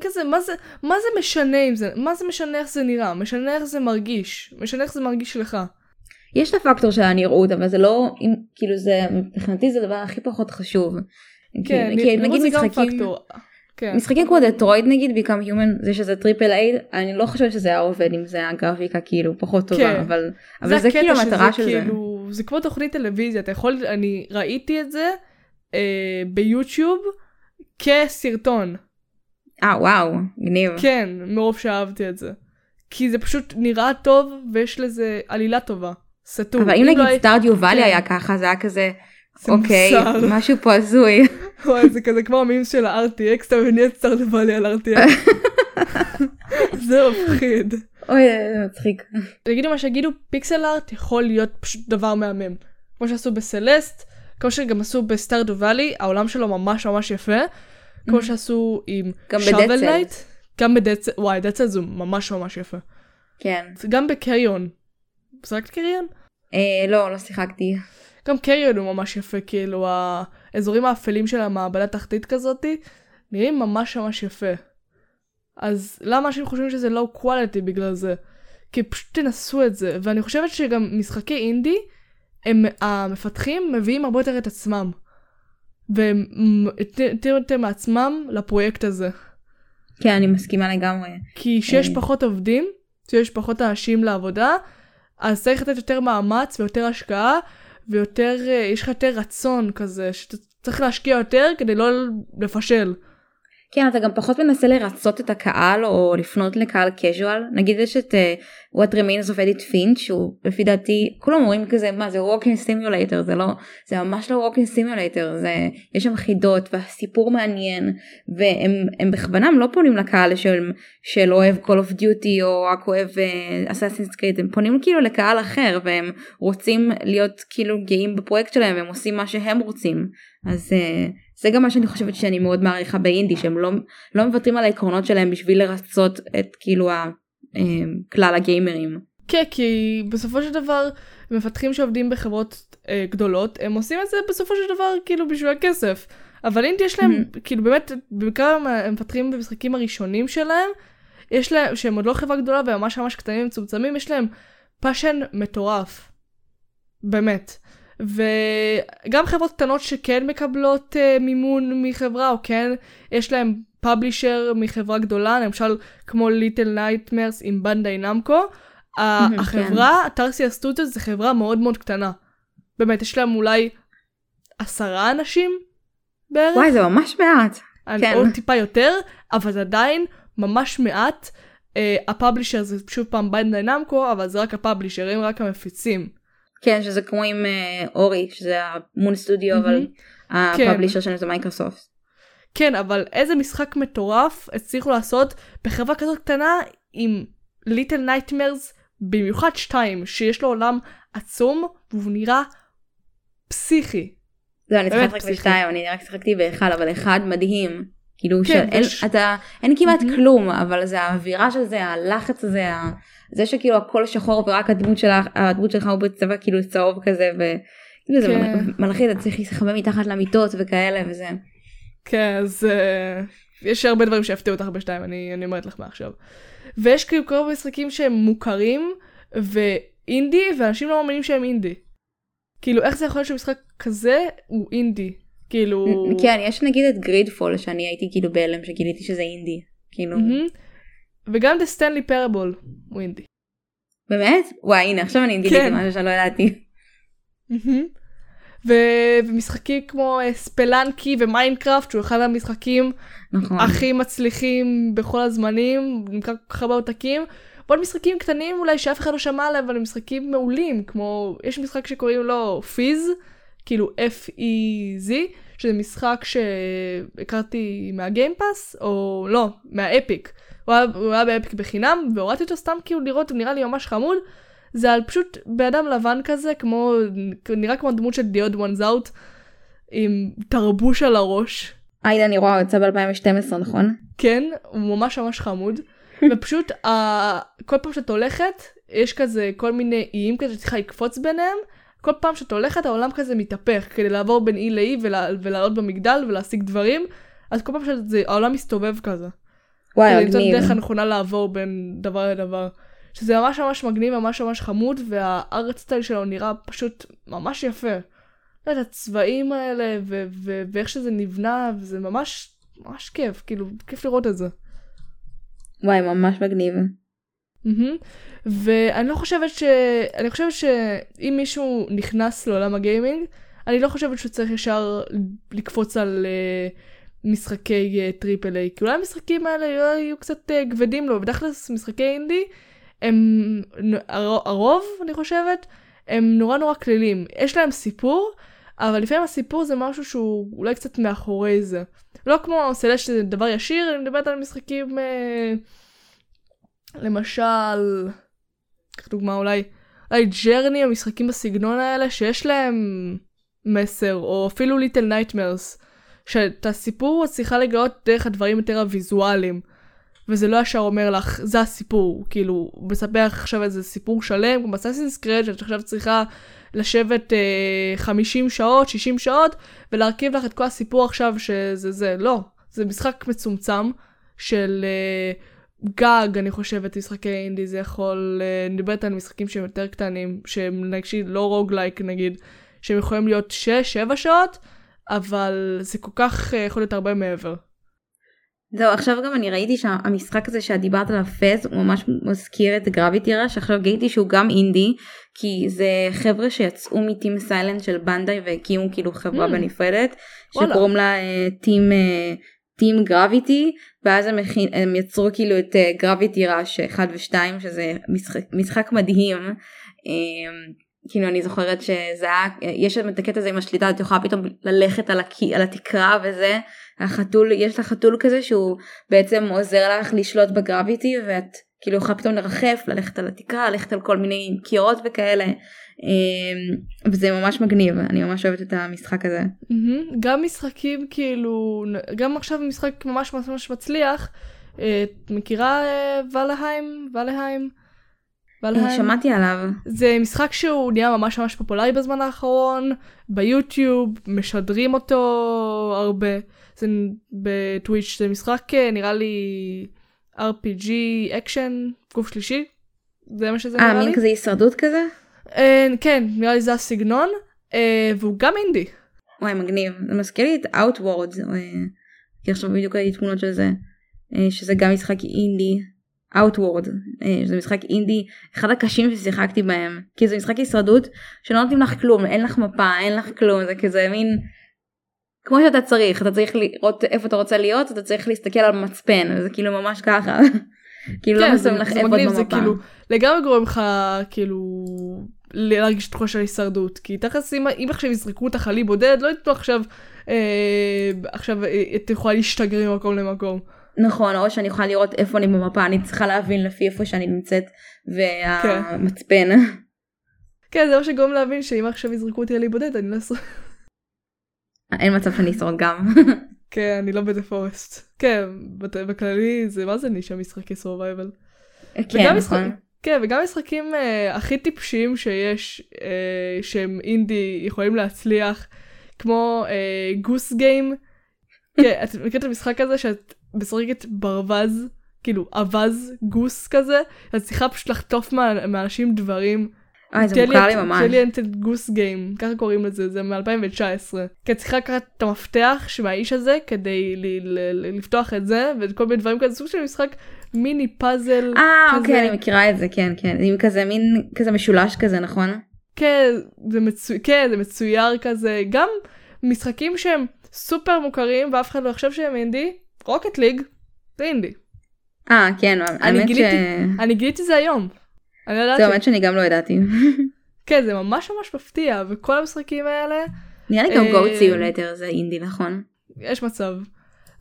כזה, מה זה, מה זה משנה אם זה, מה זה משנה איך זה נראה? משנה איך זה מרגיש. משנה איך זה מרגיש לך. יש את הפקטור של הנראות אבל זה לא אם כאילו זה מבחינתי זה הדבר הכי פחות חשוב. כן, כי, כי נראות נגיד זה גם משחקים פקטור. כן. משחקים כמו Detroit נגיד Become Human זה שזה triple A אני לא חושבת שזה היה עובד אם זה הגרפיקה כאילו פחות טובה כן. אבל אבל זה כאילו שזה המטרה של זה. כאילו, זה כמו תוכנית טלוויזיה, אתה יכול, אני ראיתי את זה אה, ביוטיוב כסרטון. אה וואו מגניב. כן, מרוב שאהבתי את זה. כי זה פשוט נראה טוב ויש לזה עלילה טובה. סתום. אבל אם לא נגיד הי- Stardew Valley כן. היה ככה זה היה כזה זה אוקיי. משהו פה הזוי. וואי, זה כזה כמו ה memes של ה-RTX, אתה מבין את Stardew Valley על RTX. זה מפחיד. אוי זה מצחיק. תגידו מה שיגידו, pixel art יכול להיות פשוט דבר מהמם. כמו שעשו ב Celeste, כמו שגם עשו ב Stardew Valley, העולם שלו ממש ממש יפה. כמו שעשו עם Shovel Knight. גם ב Dead Cells, וואי, Dead Cells זה ממש ממש יפה. כן. גם בקריון. שיחקת קריון? אה, לא לא שיחקתי. גם קריון הוא ממש יפה, כאילו האזורים האפלים של המעבדה תחתית כזאתי, נראים ממש ממש יפה. אז למה אנשים חושבים שזה לואו קואליטי בגלל זה? כי פשוט תנסו את זה, ואני חושבת שגם משחקי אינדי, הם, המפתחים מביאים הרבה יותר את עצמם. והם יותר יותר מעצמם לפרויקט הזה. כן אני מסכימה לגמרי. כי שיש אה. פחות עובדים, שיש פחות אנשים לעבודה, אז צריך לתת יותר מאמץ ויותר השקעה, ויותר, אה, יש לך יותר רצון כזה, שאתה צריך להשקיע יותר כדי לא לפשל. כן אתה גם פחות מנסה לרצות את הקהל או לפנות לקהל קז'ואל נגיד יש את uh, What Remains of Edith Finch שהוא לפי דעתי כולם אומרים כזה מה זה Walking Simulator זה לא זה ממש לא Walking Simulator זה יש שם חידות והסיפור מעניין והם הם בכוונם לא פונים לקהל של, של אוהב Call of Duty או רק אוהב uh, Assassin's Creed. הם פונים כאילו לקהל אחר והם רוצים להיות כאילו גאים בפרויקט שלהם והם עושים מה שהם רוצים אז uh, זה גם מה שאני חושבת שאני מאוד מעריכה באינדי שהם לא, לא מוותרים על העקרונות שלהם בשביל לרצות את כאילו ה, אה, כלל הגיימרים. כן, כי בסופו של דבר, מפתחים שעובדים בחברות אה, גדולות, הם עושים את זה בסופו של דבר כאילו בשביל הכסף. אבל אינדי יש להם, כאילו באמת, בעיקר המפתחים במשחקים הראשונים שלהם, יש להם, שהם עוד לא חברה גדולה והם ממש ממש קטנים ומצומצמים, יש להם passion מטורף. באמת. וגם חברות קטנות שכן מקבלות uh, מימון מחברה, או כן, יש להם publisher מחברה גדולה, למשל כמו Little Nightmares עם Bandai Namco. כן. החברה, Tarsier Studios, זה חברה מאוד מאוד קטנה. באמת, יש להם אולי עשרה אנשים בערך. וואי זה ממש מעט. כן. או טיפה יותר, אבל זה עדיין ממש מעט. Uh, ה publisher זה שוב פעם Bandai Namco, אבל זה רק ה publisher, הם רק המפיצים. כן שזה כמו עם אה, Ori שזה ה Moon Studio מהמם. אבל ה publisher שלהם זה מייקרוסופט. כן, אבל איזה משחק מטורף הצליחו לעשות בחברה כזאת קטנה עם Little Nightmares, במיוחד שתיים, שיש לו עולם עצום והוא נראה פסיכי. לא אני פסיכי. בשתיים אני רק שיחקתי באחד אבל אחד מדהים. כאילו כן, שאין ויש- אתה אין כמעט מהמם. כלום אבל זה האווירה של זה הלחץ הזה ה- זה שכאילו הכל שחור ורק הדמות שלך הדמות שלך הוא בצבע כאילו צהוב כזה וכאילו זה כן. מלחיץ אתה צריך להסתחבא מתחת למיטות וכאלה וזה. כן, אז uh, יש הרבה דברים שיפתיעו אותך בשתיים, אני, אני אומרת לך מעכשיו. ויש כאילו כל מיני משחקים שהם מוכרים, ואינדי, ואנשים לא מאמינים שהם אינדי. כאילו, איך זה יכול להיות שמשחק כזה הוא אינדי? כאילו... כן יש נגיד את גרידפול שאני הייתי כאילו בהלם שגיליתי שזה אינדי. כאילו מהמם. וגם The Stanley Parable הוא אינדי. באמת? וואי הנה עכשיו אני גיליתי כן. משהו שלא ידעתי. ו- ומשחקים כמו אה, Spelunky ו Minecraft שהוא אחד המשחקים נכון. הכי מצליחים בכל הזמנים, נמכר כל כך הרבה עותקים. ועוד משחקים קטנים אולי שאף אחד לא שמע עליהם, אבל הם משחקים מעולים, כמו, יש משחק שקוראים לו פיז, כאילו F-E-Z, שזה משחק שהכרתי מה Game Pass, או לא, מה Epic. הוא היה, הוא היה ב Epic בחינם, והורדתי אותו סתם כאילו לראות, הוא נראה לי ממש חמוד. זה על פשוט בן אדם לבן כזה, כמו, נראה כמו דמות של The Odd Ones Out, עם תרבוש על הראש. עאידה אני רואה, הוא יצא ב-2012 נכון? כן, הוא ממש ממש חמוד. ופשוט uh, כל פעם שאת הולכת, יש כזה כל מיני איים כזה שצריכה לקפוץ ביניהם. כל פעם שאת הולכת העולם כזה מתהפך כדי לעבור בין אי לאי ולעלות במגדל ולהשיג דברים. אז כל פעם שזה, העולם מסתובב כזה. וואי, כדי למצוא את מגניב. הדרך הנכונה לעבור בין דבר לדבר. שזה ממש ממש מגניב, ממש ממש חמוד, והארט סטייל שלו נראה פשוט ממש יפה. לא יודעת, הצבעים האלה, ו- ו- ואיך שזה נבנה, וזה ממש, ממש כיף, כאילו, כיף לראות את זה. וואי, ממש מגניב. מהמם. ואני לא חושבת ש... אני חושבת שאם מישהו נכנס לעולם הגיימינג, אני לא חושבת שהוא צריך ישר לקפוץ על uh, משחקי uh, triple A. כי אולי המשחקים האלה יהיו, יהיו קצת uh, כבדים לו, בתכלס משחקי אינדי, הם, הר- הרוב, אני חושבת, הם נורא נורא קלילים. יש להם סיפור, אבל לפעמים הסיפור זה משהו שהוא אולי קצת מאחורי זה. לא כמו סלש שזה דבר ישיר, אני מדברת על משחקים... Uh, למשל, קח דוגמה אולי, אולי Journey או משחקים בסגנון האלה שיש להם מסר, או אפילו Little Nightmares, שאת הסיפור את צריכה לגלות דרך הדברים יותר הוויזואליים. וזה לא ישר אומר לך, זה הסיפור, כאילו, הוא מספר עכשיו איזה סיפור שלם, כמו ב Assassin's Creed, שאת עכשיו צריכה לשבת אה, 50 שעות, 60 שעות, ולהרכיב לך את כל הסיפור עכשיו שזה זה, לא. זה משחק מצומצם של אה, גג, אני חושבת, משחקי אינדי, זה יכול, אה, אני מדברת על משחקים שהם יותר קטנים, שהם נגיד לא roguelike נגיד, שהם יכולים להיות 6-7 שעות, אבל זה כל כך אה, יכול להיות הרבה מעבר. זהו, עכשיו גם אני ראיתי שהמשחק הזה שאת דיברת עליו פז הוא ממש מזכיר את גרביטי ראש, עכשיו גיליתי שהוא גם אינדי, כי זה חבר'ה שיצאו מטים סיילנט של בנדאי והקימו כאילו חברה Mm. בנפרדת. שקוראים לה טים טים גרביטי, ואז הם, הכין, הם יצרו כאילו את גרביטי ראש 1 ו-2, שזה משחק, משחק מדהים. אה, כאילו אני זוכרת שזה היה, יש שם את הקטע הזה עם השליטה, את יכולה פתאום ללכת על, הקי, על התקרה וזה, החתול, יש לך חתול כזה שהוא בעצם עוזר לך לשלוט בגרביטי ואת כאילו יכולה פתאום לרחף, ללכת על התקרה, ללכת על כל מיני קירות וכאלה, אמ, וזה ממש מגניב, אני ממש אוהבת את המשחק הזה. מהמם. גם משחקים כאילו, גם עכשיו משחק ממש ממש מצליח, אה, את מכירה אה, ולהיים? ולהיים? Valheim? שמעתי עליו, זה משחק שהוא נהיה ממש ממש פופולרי בזמן האחרון, ביוטיוב, משדרים אותו הרבה, זה ב Twitch, זה משחק אה, נראה לי RPG אקשן, גוף שלישי, זה מה שזה אה נראה לי. מין כזה הישרדות כזה? אה, כן, נראה לי זה הסגנון, אה, והוא גם אינדי. וואי מגניב, זה מזכיר לי את Outward, אה, כי עכשיו בדיוק ראיתי תמונות של זה, אה, שזה גם משחק אינדי, Outward, אה, זה משחק אינדי, אחד הקשים ששיחקתי בהם, כי זה משחק הישרדות שלא נותנים לך כלום, אין לך מפה, אין לך כלום, זה כזה מין, כמו שאתה צריך, אתה צריך לראות איפה אתה רוצה להיות, אתה צריך להסתכל על מצפן, זה כאילו ממש ככה, כאילו לא כן, מסוים זה- לך איפה את זה במפה. כאילו לגמרי גורם לך כאילו להרגיש תחושה של הישרדות כי תכלס אם, אם עכשיו יזרקו אותך עלי בודד לא ייתנו עכשיו אה, עכשיו אה, את יכולה להשתגר ממקום למקום. נכון, או שאני יכולה לראות איפה אני במפה, אני צריכה להבין לפי איפה שאני נמצאת, והמצפן. כן זה מה שגורם להבין שאם עכשיו יזרקו אותי עלי בודד אני לא אשרוד. אין מצב שאני אשרוד גם. כן אני לא בדה פורסט. כן בכללי זה מה זה נישה משחקי סורווייבל. כן, נכון. כן וגם משחקים אה, הכי טיפשיים שיש אה, שהם אינדי יכולים להצליח כמו אה, גוס גיים. כן, את מכירה את המשחק הזה שאת משחקת ברווז כאילו אווז גוס כזה את צריכה פשוט לחטוף מה- מאנשים דברים. אה, זה מוכר לי ממש. אינטליגנטד גוס גיים ככה קוראים לזה זה מ-2019. כי את צריכה לקחת את המפתח מהאיש הזה כדי לפתוח את זה וכל מיני דברים כזה סוג של משחק מיני פאזל. אה. אוקיי, אני מכירה את זה, כן, כן. עם כזה מין, כזה משולש כזה, נכון? כן, זה, מצו... כן, זה מצויר כזה, גם משחקים שהם סופר מוכרים ואף אחד לא יחשב שהם אינדי, Rocket League, זה אינדי. אה, כן, ש... גיליתי- אני גיליתי זה היום. אני לא זה ידעתי. האמת שאני גם לא ידעתי. כן, זה ממש ממש מפתיע, וכל המשחקים האלה, נראה לי גם אה, Goat Simulator זה אינדי נכון? יש מצב.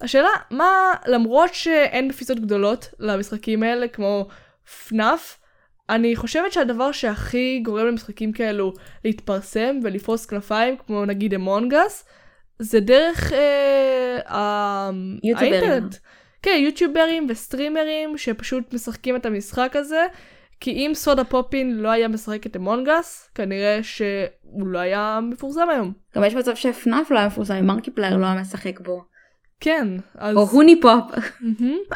השאלה, מה, למרות שאין מפיצות גדולות למשחקים האלה, כמו FNAF, אני חושבת שהדבר שהכי גורם למשחקים כאלו להתפרסם ולפרוס כנפיים, כמו נגיד Among Us, זה דרך אה. האינטרנט. כן, יוטיוברים וסטרימרים שפשוט משחקים את המשחק הזה, כי אם Sodapoppin לא היה משחק את Among Us, כנראה שהוא לא היה מפורסם היום. גם יש מצב ש FNAF לא היה מפורסם Markiplier לא היה משחק בו. כן, אז... או HuniePop.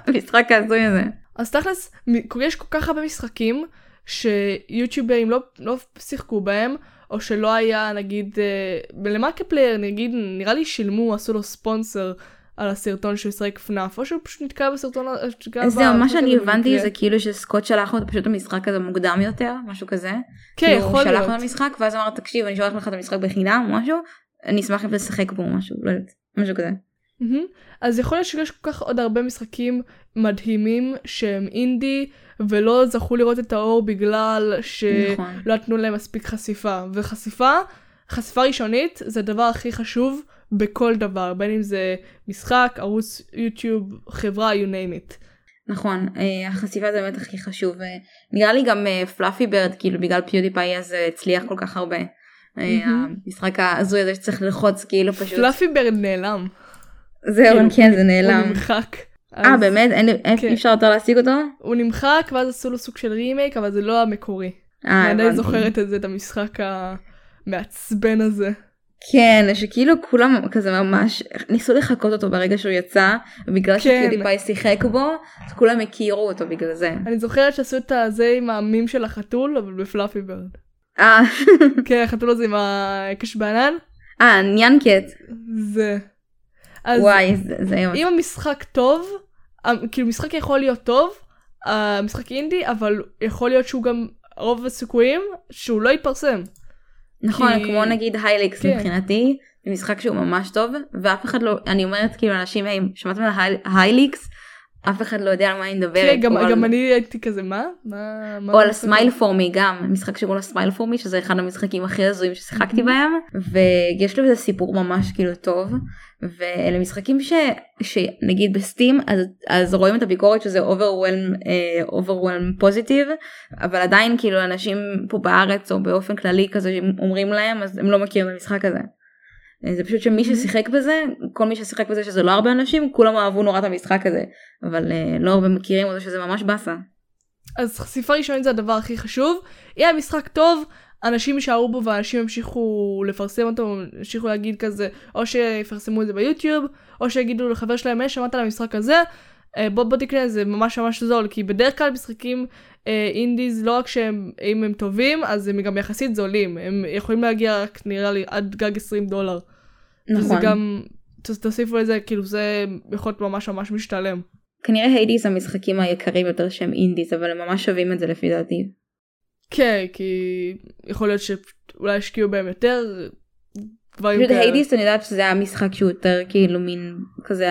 המשחק ההזוי הזה. אז תכלס, יש כל כך הרבה משחקים שיוטיוברים לא, לא שיחקו בהם, או שלא היה נגיד, אה, ל Markiplier נגיד, נראה לי שילמו, עשו לו ספונסר על הסרטון שהוא ישחק FNAF, או שהוא פשוט נתקע בסרטון, אה, אז זהו מה שאני הבנתי. זה כאילו שסקוט שלח לו פשוט את המשחק הזה מוקדם יותר משהו כזה. כן, כאילו, יכול הוא שלח להיות. לו את המשחק ואז אמר תקשיב אני שולח לך את המשחק בחינם משהו אני אשמח אם תשחק בו משהו לא יודעת משהו כזה. מהמם. אז יכול להיות שיש כל כך עוד הרבה משחקים מדהימים שהם אינדי, ולא זכו לראות את האור בגלל שלא נכון. נתנו להם מספיק חשיפה. וחשיפה, חשיפה ראשונית, זה הדבר הכי חשוב בכל דבר, בין אם זה משחק, ערוץ יוטיוב, חברה, you name it. נכון אה, החשיפה זה באמת הכי חשוב אה, נראה לי גם Flappy Bird כאילו בגלל PewDiePie אז אה, הצליח כל כך הרבה. אה, מהמם. המשחק ההזוי הזה שצריך ללחוץ כאילו פשוט Flappy Bird נעלם. זהו כאילו, כן זה הוא נעלם. נמחק. אה באמת אין כן. אי אפשר יותר להשיג אותו? הוא נמחק ואז עשו לו סוג של רימייק, אבל זה לא המקורי. אה, אני עדיין הבנתי. זוכרת את זה, את המשחק המעצבן הזה. כן שכאילו כולם כזה ממש ניסו לחקות אותו ברגע שהוא יצא ובגלל כן. ש PewDiePie שיחק בו אז כולם הכירו אותו בגלל זה. אני זוכרת שעשו את הזה עם המים של החתול, אבל ב Flappy Bird. אה כן, החתול הזה עם הקש בענן, אה, ניאנקט זה. אז וואי זה זה אם המשחק טוב, ה- כאילו משחק יכול להיות טוב, המשחק אינדי, אבל יכול להיות שהוא גם, רוב הסיכויים, שהוא לא יתפרסם. נכון כי- כמו נגיד הייליקס כן. מבחינתי זה משחק שהוא ממש טוב ואף אחד לא אני אומרת כאילו אנשים "היי, שמעתם על היי- הייליקס אף אחד לא יודע על מה אני מדברת. כן, גם, על- גם אני הייתי כזה, מה? מה? או על Smile הזה?" For Me גם משחק שקוראים לו Smile For Me שזה אחד המשחקים הכי הזויים ששיחקתי Mhm. בהם ויש לו איזה סיפור ממש כאילו טוב ואלה משחקים ש, שנגיד ב Steam אז, אז רואים את הביקורת שזה overwhelm אה, positive אבל עדיין כאילו אנשים פה בארץ או באופן כללי כזה אומרים להם אז הם לא מכירים את המשחק הזה. אה, זה פשוט שמי. ששיחק בזה כל מי ששיחק בזה שזה לא הרבה אנשים כולם אהבו נורא את המשחק הזה אבל אה, לא הרבה מכירים אותו שזה ממש באסה. אז חשיפה ראשונית זה הדבר הכי חשוב. אם המשחק טוב, אנשים יישארו בו ואנשים ימשיכו לפרסם אותו, ימשיכו להגיד כזה, או שיפרסמו את זה ביוטיוב, או שיגידו לחבר שלהם, היי, שמעת על המשחק הזה, אה, בוא בוא תקנה, זה ממש ממש זול, כי בדרך כלל משחקים אה, אינדיז, לא רק שהם, אם הם טובים, אז הם גם יחסית זולים. הם יכולים להגיע רק נראה לי עד גג 20 דולר. נכון. גם, ת- תוסיפו לזה, כאילו זה יכול להיות ממש ממש משתלם. כנראה Hades המשחקים היקרים יותר שהם indies אבל הם ממש שווים את זה לפי דעתי. כן, כי יכול להיות שאולי השקיעו בהם יותר פשוט. Hades אני יודעת שזה היה משחק שהוא יותר כאילו מין כזה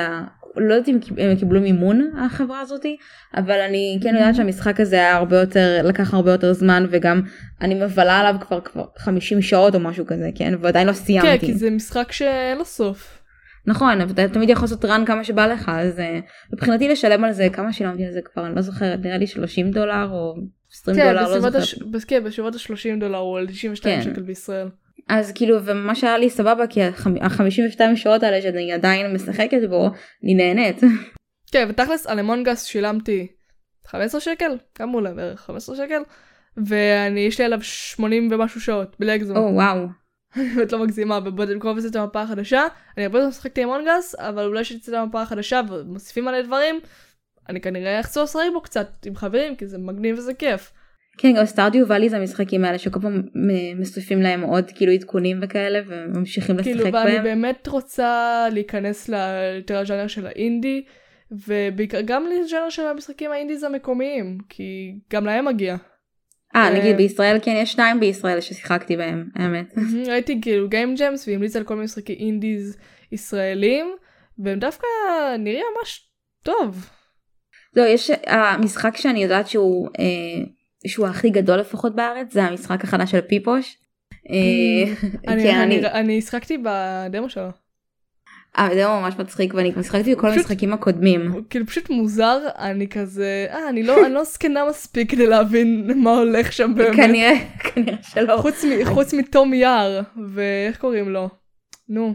לא יודעת אם הם קיבלו מימון החברה הזאתי אבל אני כן יודעת שהמשחק הזה היה הרבה יותר לקח הרבה יותר זמן וגם אני מבלה עליו כבר כבר 50 שעות או משהו כזה כן ועדיין לא כן, סיימתי. כי זה משחק שאין לו סוף. נכון אבל אתה תמיד יכול לעשות רן כמה שבא לך אז אה, מבחינתי לשלם על זה כמה שילמתי על זה כבר אני לא זוכרת נראה לי 30 דולר או 20 כן, דולר לא זוכרת. הש... כן, בסביבות ה-30 דולר או על 92 כן. שקל בישראל. אז כאילו ומה שהיה לי סבבה כי ה-52 שעות האלה שאני עדיין משחקת בו אני נהנית. כן, ותכלס על אמונגס שילמתי 15 שקל? כמה עולה בערך? 15 שקל? ואני, יש לי עליו 80 ומשהו שעות, בלי הגזמה. או וואו. באמת לא מגזימה, ובמקום לצאת למפה החדשה, אני הרבה יותר משחקתי אמונגס, אבל אולי כשתצא למפה החדשה ומוסיפים עליה דברים, אני כנראה אחזור לשחק בו קצת עם חברים, כי זה מגניב וזה כיף. כן גם סטארדיו ואלי זה המשחקים האלה שכל פעם מ- מוסיפים להם עוד כאילו עדכונים וכאלה וממשיכים לשחק כאילו, ואני בהם. באמת רוצה להיכנס ל- יותר לז'אנר של האינדי, ובעיקר גם לז'אנר של המשחקים האינדיז המקומיים, כי גם להם מגיע. אה אה, נגיד בישראל כן יש שניים בישראל ששיחקתי בהם האמת. ראיתי כאילו גיים ג'מס והמליץ על כל מיני משחקי אינדיז ישראלים, והם דווקא נראים ממש טוב. לא יש המשחק שאני יודעת שהוא אה, שהוא הכי גדול לפחות בארץ זה המשחק החדש של פיפוש. אה, אני- כן, אני- שיחקתי בדמו שלו. אה, זה ממש מצחיק ואני גם שיחקתי בכל המשחקים הקודמים. כאילו פשוט מוזר, אני כזה, אה, אני לא אני לא זקנה מספיק כדי להבין מה הולך שם באמת. כנראה, כנראה שלא. חוץ מ- חוץ מתום יער, ואיך קוראים לו? נו.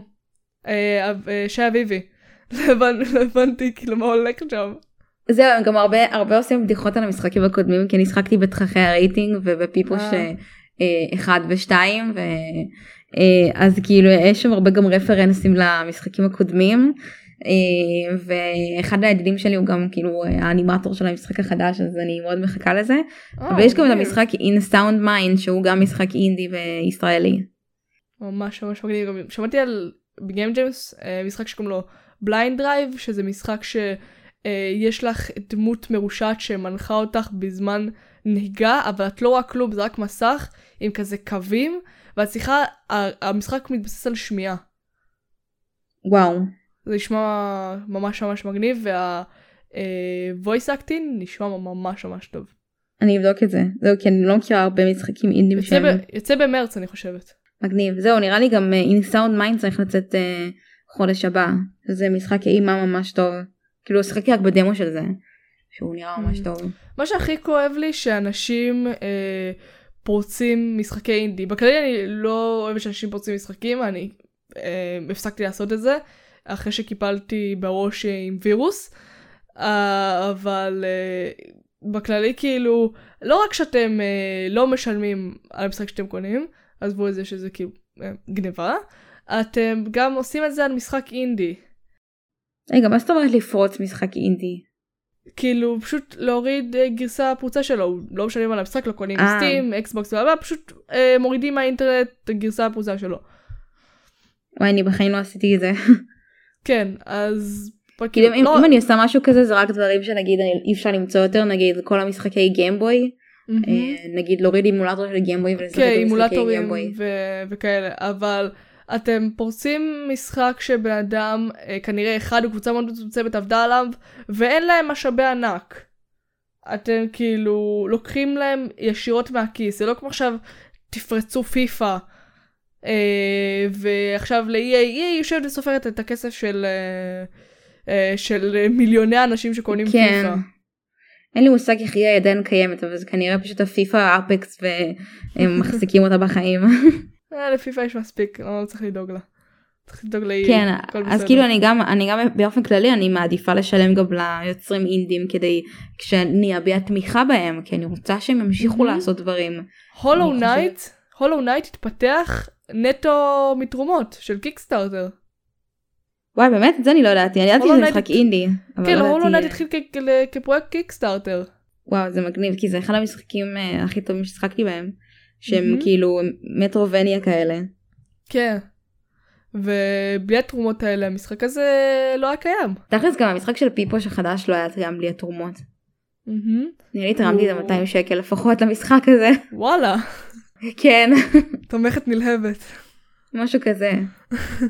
אה, אה, שי אביבי. לא לא הבנתי כאילו מה הולך שם. זהו, הם גם הרבה הרבה עושים בדיחות על המשחקים הקודמים כי אני שיחקתי בתככי הרייטינג ובפיפוש אה. 1 ו-2 אז כאילו יש שם הרבה גם רפרנסים למשחקים הקודמים. אה, ואחד הידידים שלי הוא גם כאילו האנימטור של המשחק החדש אז אני מאוד מחכה לזה אה, אבל יש גם את. המשחק In Sound Mind שהוא גם משחק אינדי וישראלי. ממש ממש מגניב. גם שמעתי על ב game jams אה, משחק שקוראים לו Blind Drive, שזה משחק שיש לך דמות מרושעת שמנחה אותך בזמן נהיגה, אבל את לא רואה כלום, זה רק מסך עם כזה קווים, ואת צריכה, המשחק מתבסס על שמיעה. וואו. זה נשמע ממש ממש מגניב, וה-voice acting נשמע ממש ממש טוב. אני אבדוק את זה. זהו כי אני לא מכירה הרבה משחקים אינדים יוצא, ב- יוצא במרץ אני חושבת. מגניב. זהו נראה לי גם אה, In Sound Mind צריך לצאת אה, חודש הבא. זה משחק אימה ממש טוב. כאילו שיחקתי רק בדמו של זה. שהוא נראה ממש Mm. טוב. מה שהכי כואב לי שאנשים אה, פורצים משחקי אינדי. בכללי אני לא אוהבת שאנשים פורצים משחקים, אני אה, הפסקתי לעשות את זה אחרי שקיפלתי בראש אה, עם וירוס. אה, אבל אה, בכללי כאילו לא רק שאתם אה, לא משלמים על המשחק שאתם קונים, עזבו את זה שזה כאילו אה, גניבה, אתם גם עושים את זה על משחק אינדי. רגע מה זאת אומרת לפרוץ משחק אינדי? כאילו פשוט להוריד אה, גרסה פרוצה שלו, לא משלמים על המשחק, לא קונים אה. סטים, אקסבוקס ובא, פשוט אה, מורידים מהאינטרנט את הגרסה הפרוצה שלו. וואי אני בחיים לא עשיתי את זה. כן, אז... כאילו אם, לא- אם אני עושה משהו כזה זה רק דברים שנגיד אי אפשר למצוא יותר נגיד כל המשחקי Game Boy. מהמם. אה, נגיד להוריד אימולטור של Game Boy ולשחק כן, במשחקי אימולטורים Game Boy. ו- וכאלה, אבל אתם פורצים משחק שבן אדם, אה, כנראה אחד או קבוצה מאוד מצומצמת עבדה עליו, ואין להם משאבי ענק. אתם כאילו לוקחים להם ישירות מהכיס, זה לא כמו עכשיו תפרצו פיפא. אה, ועכשיו ל-EA, EA יושבת וסופרת את הכסף של, אה, אה, של מיליוני אנשים שקונים כן. פיפא. אין לי מושג איך היא עדיין קיימת אבל זה כנראה פשוט הפיפא אפקס והם מחזיקים אותה בחיים. אה, לפיפא יש מספיק, לא צריך לדאוג לה. צריך לדאוג ל-EA. כן אז בסדר. כאילו אני גם אני גם באופן כללי אני מעדיפה לשלם גם ליוצרים אינדים כדי שאני אביע תמיכה בהם כי אני רוצה שהם ימשיכו. לעשות דברים. Hollow Knight, Hollow Knight התפתח נטו מתרומות של Kickstarter. וואי באמת את זה אני לא ידעתי אני ידעתי שזה משחק אינדי. אבל כן, לא Hollow Knight התחיל כפרויקט Kickstarter. וואו זה מגניב כי זה אחד המשחקים אה, הכי טובים ששחקתי בהם. שהם מהמם. כאילו מטרובניה כאלה. כן. ובלי התרומות האלה המשחק הזה לא היה קיים. תכלס גם המשחק של פיפוש החדש לא היה גם בלי התרומות. מהמם. נראה לי תרמתי את הוא- ה-200 שקל לפחות למשחק הזה. וואלה, כן תומכת נלהבת. משהו כזה.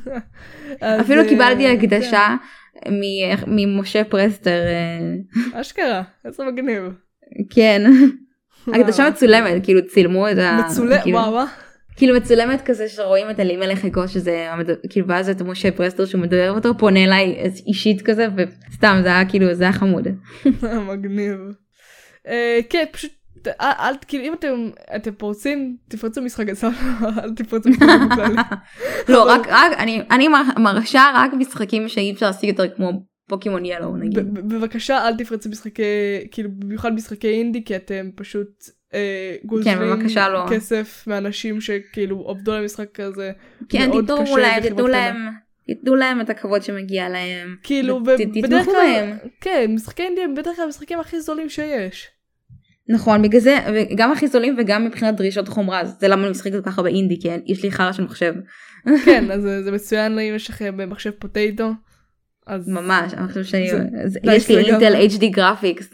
אפילו אה, קיבלתי הקדשה מ- ממשה פרסטר. אה, כן, אשכרה, איזה מגניב. כן. הקדשה. מצולמת כאילו צילמו את ה... מצולם, כאילו- וואו. כאילו מצולמת כזה שרואים את אלימלך אגו שזה כאילו ואז את משה פרסטר שהוא מדבר אותו פונה אליי אישית כזה וסתם זה היה כאילו זה היה חמוד. מגניב. אה, כן, פשוט, אל, אל, כאילו, אם אתם, אתם פורצים, תפרצו משחק עצמם, אל תפרצו משחק בכלל. לא רק רק אני אני מר- מרשה רק משחקים שאי אפשר להשיג יותר כמו פוקימון ילו נגיד. בבקשה, אל תפרצו משחקי, כאילו, במיוחד משחקי אינדי, כי אתם פשוט אה, גוזלים בבקשה, לא. כסף מאנשים שכאילו עובדו על המשחק הזה. כן מאוד תתרמו קשה להם קטנה. להם להם את הכבוד שמגיע להם. כאילו, תתמכו בדרך כלל, בהם. כן, משחקי אינדי הם בדרך כלל המשחקים הכי זולים שיש. נכון בגלל זה גם הכי זולים וגם מבחינת דרישות חומרה זה למה אני משחקת כל כך הרבה אינדי כי יש לי חרא של מחשב כן, אז זה זה מצוין אם יש לכם מחשב potato. אז ממש אני חושב יש לי. Intel HD Graphics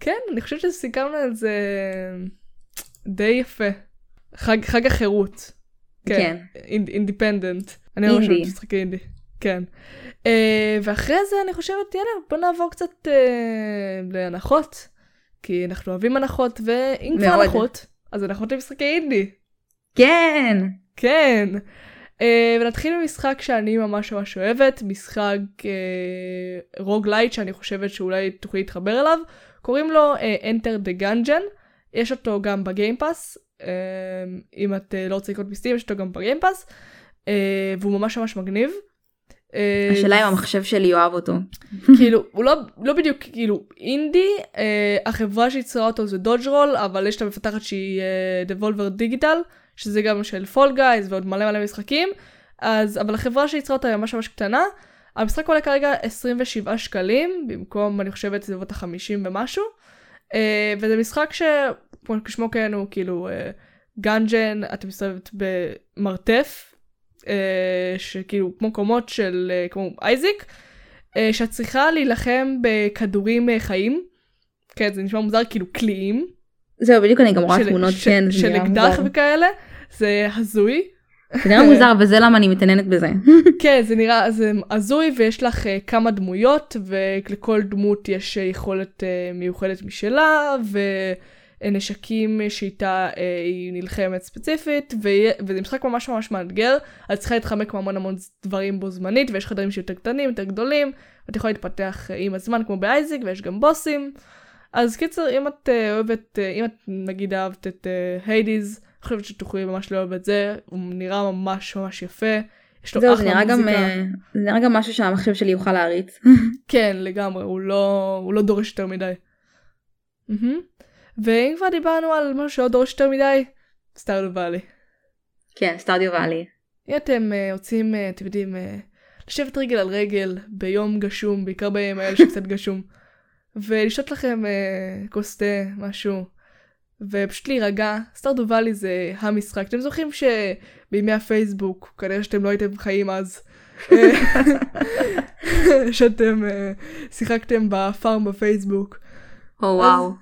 כן, אני חושבת שסיכמנו את זה די יפה. חג, חג החירות. כן. Independent. אני אינדי. אוהבת משחקי אינדי. כן. אה, ואחרי זה אני חושבת, יאללה, בוא נעבור קצת אה, להנחות. כי אנחנו אוהבים הנחות, ואם כבר. הנחות, אז הנחות למשחקי אינדי. כן. כן. Uh, ונתחיל במשחק שאני ממש ממש אוהבת, משחק uh, roguelite שאני חושבת שאולי תוכלי להתחבר אליו, קוראים לו uh, Enter the Gungeon, יש אותו גם ב Game Pass, uh, אם את uh, לא רוצה לקנות ב Steam, יש אותו גם ב Game Pass, uh, והוא ממש ממש מגניב. אה, השאלה אם המחשב שלי יאהב אותו. כאילו, הוא לא, לא בדיוק כאילו אינדי, אה, החברה שיצרה אותו זה Dodge Roll, אבל יש לה מפתחת שהיא Devolver Digital, שזה גם של Fall Guys ועוד מלא מלא משחקים, אז, אבל החברה שיצרה אותה היא ממש ממש קטנה. המשחק עולה כרגע 27 שקלים, במקום אני חושבת סביבות ה-50 ומשהו, אה, וזה משחק שכמו כן הוא כאילו אה, dungeon, את מסתובבת במרתף, אה, שכאילו כמו קומות של אה, כמו אייזיק, אה, שאת צריכה להילחם בכדורים אה, חיים. כן, זה נשמע מוזר, כאילו קליעים. זהו, בדיוק אני גם רואה תמונות, כן, של אקדח. וכאלה. זה הזוי. זה נראה מוזר, וזה למה אני מתעניינת בזה. כן, זה נראה, זה הזוי ויש לך uh, כמה דמויות ולכל דמות יש uh, יכולת uh, מיוחדת משלה ונשקים שאיתה uh, היא נלחמת ספציפית ויה- וזה משחק ממש ממש מאתגר, את צריכה להתחמק מהמון המון דברים בו זמנית ויש חדרים שיותר קטנים, יותר גדולים, ואת יכולה להתפתח uh, עם הזמן כמו באייזיק ויש גם בוסים. אז קיצר, אם את uh, אוהבת, uh, אם את נגיד אהבת את היידיז, אני חושבת שתוכלי ממש לאהוב את זה, הוא נראה ממש ממש יפה. יש לו זהו, זה אחלה נראה גם, מוזיקה. אה, זה נראה גם משהו שהמחשב שלי יוכל להריץ. כן, לגמרי, הוא לא, הוא לא דורש יותר מדי. מהמם. ואם כבר דיברנו על משהו שלא דורש יותר מדי, סטארדו ואלי. כן, סטרדיו ואלי. אם אתם uh, רוצים, uh, אתם יודעים, uh, לשבת רגל על רגל ביום גשום, בעיקר בימים האלה שקצת גשום, ולשתות לכם uh, כוס תה, משהו, ופשוט להירגע, סטארדו ואלי זה המשחק. אתם זוכרים שבימי הפייסבוק, כנראה שאתם לא הייתם חיים אז, אה, שאתם אה, שיחקתם ב Farm בפייסבוק. או וואו.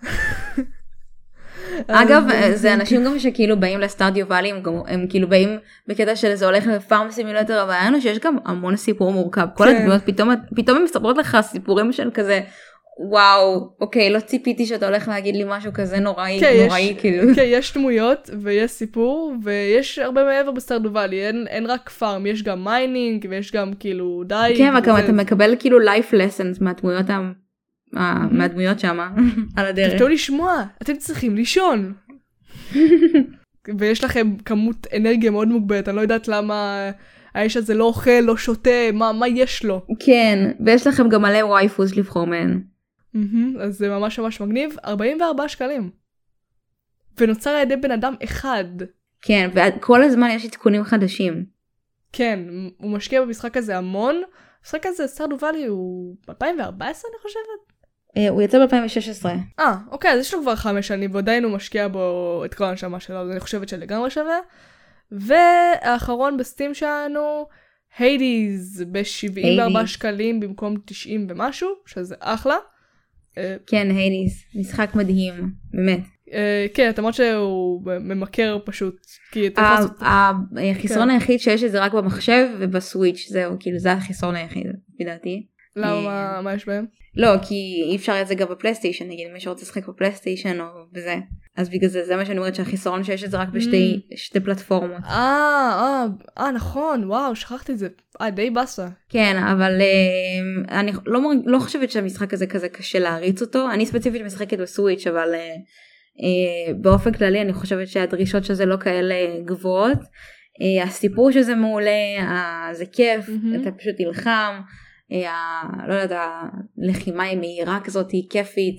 אז- אגב, אה, זה אנשים גם שכאילו באים ל Stardew Valley, הם, כאילו באים בקטע של זה הולך ל farm simulator, אבל העניין הוא שיש גם המון סיפור מורכב. כל כן. הדמויות פתאום, פתאום הן מספרות לך סיפורים של כזה, וואו, אוקיי, לא ציפיתי שאתה הולך להגיד לי משהו כזה נוראי, כן, יש- נוראי, כאילו. כן, יש דמויות ויש סיפור ויש הרבה מעבר ב Stardew Valley, אין, אין רק farm, יש גם mining ויש גם כאילו די. כן, וגם אתה מקבל כאילו life lessons מהדמויות ה- ה- מהדמויות שמה, על הדרך. תפתחו לשמוע, אתם צריכים לישון. ויש לכם כמות אנרגיה מאוד מוגבלת, אני לא יודעת למה האיש הזה לא אוכל, לא שותה, מה, מה יש לו. כן, ויש לכם גם מלא וייפוס לבחור מהן. מהמם, אז זה ממש ממש מגניב, 44 שקלים. ונוצר על ידי בן אדם אחד. כן, וכל הזמן יש עדכונים חדשים. כן, הוא משקיע במשחק הזה המון. המשחק הזה, Stardew Valley, הוא 2014 אני חושבת? אה, הוא יצא ב-2016. אה, אוקיי, אז יש לו כבר חמש שנים, ועדיין הוא משקיע בו את כל הנשמה שלו, אז אני חושבת שלגמרי שווה. והאחרון ב Steam שלנו, Hades ב-74 Hades. שקלים במקום 90 ומשהו, שזה אחלה. אה, כן, Hades, משחק מדהים, באמת. אה, כן, את אמרת שהוא ממכר פשוט, כי אתה יכול החסרון כן. היחיד שיש זה רק במחשב ובסוויץ', זהו, כאילו זה החסרון היחיד, לפי דעתי. למה, מה- יש בהם? לא, כי אי אפשר את זה גם בפלייסטיישן, נגיד מי שרוצה לשחק בפלייסטיישן או בזה. אז בגלל זה, זה מה שאני אומרת שהחיסרון שיש את זה רק בשתי שתי פלטפורמות. אה, אה, אה, נכון, וואו, שכחתי את זה. אה, די באסה. כן, אבל אה, אני לא, לא חושבת שהמשחק הזה כזה קשה להריץ אותו. אני ספציפית משחקת בסוויץ', אבל אה, אה, באופן כללי אני חושבת שהדרישות של זה לא כאלה גבוהות. אה, הסיפור שזה מעולה, אה, זה כיף, מהמם. אתה פשוט נלחם. אה, לא יודעת, הלחימה היא מהירה כזאת, היא כיפית.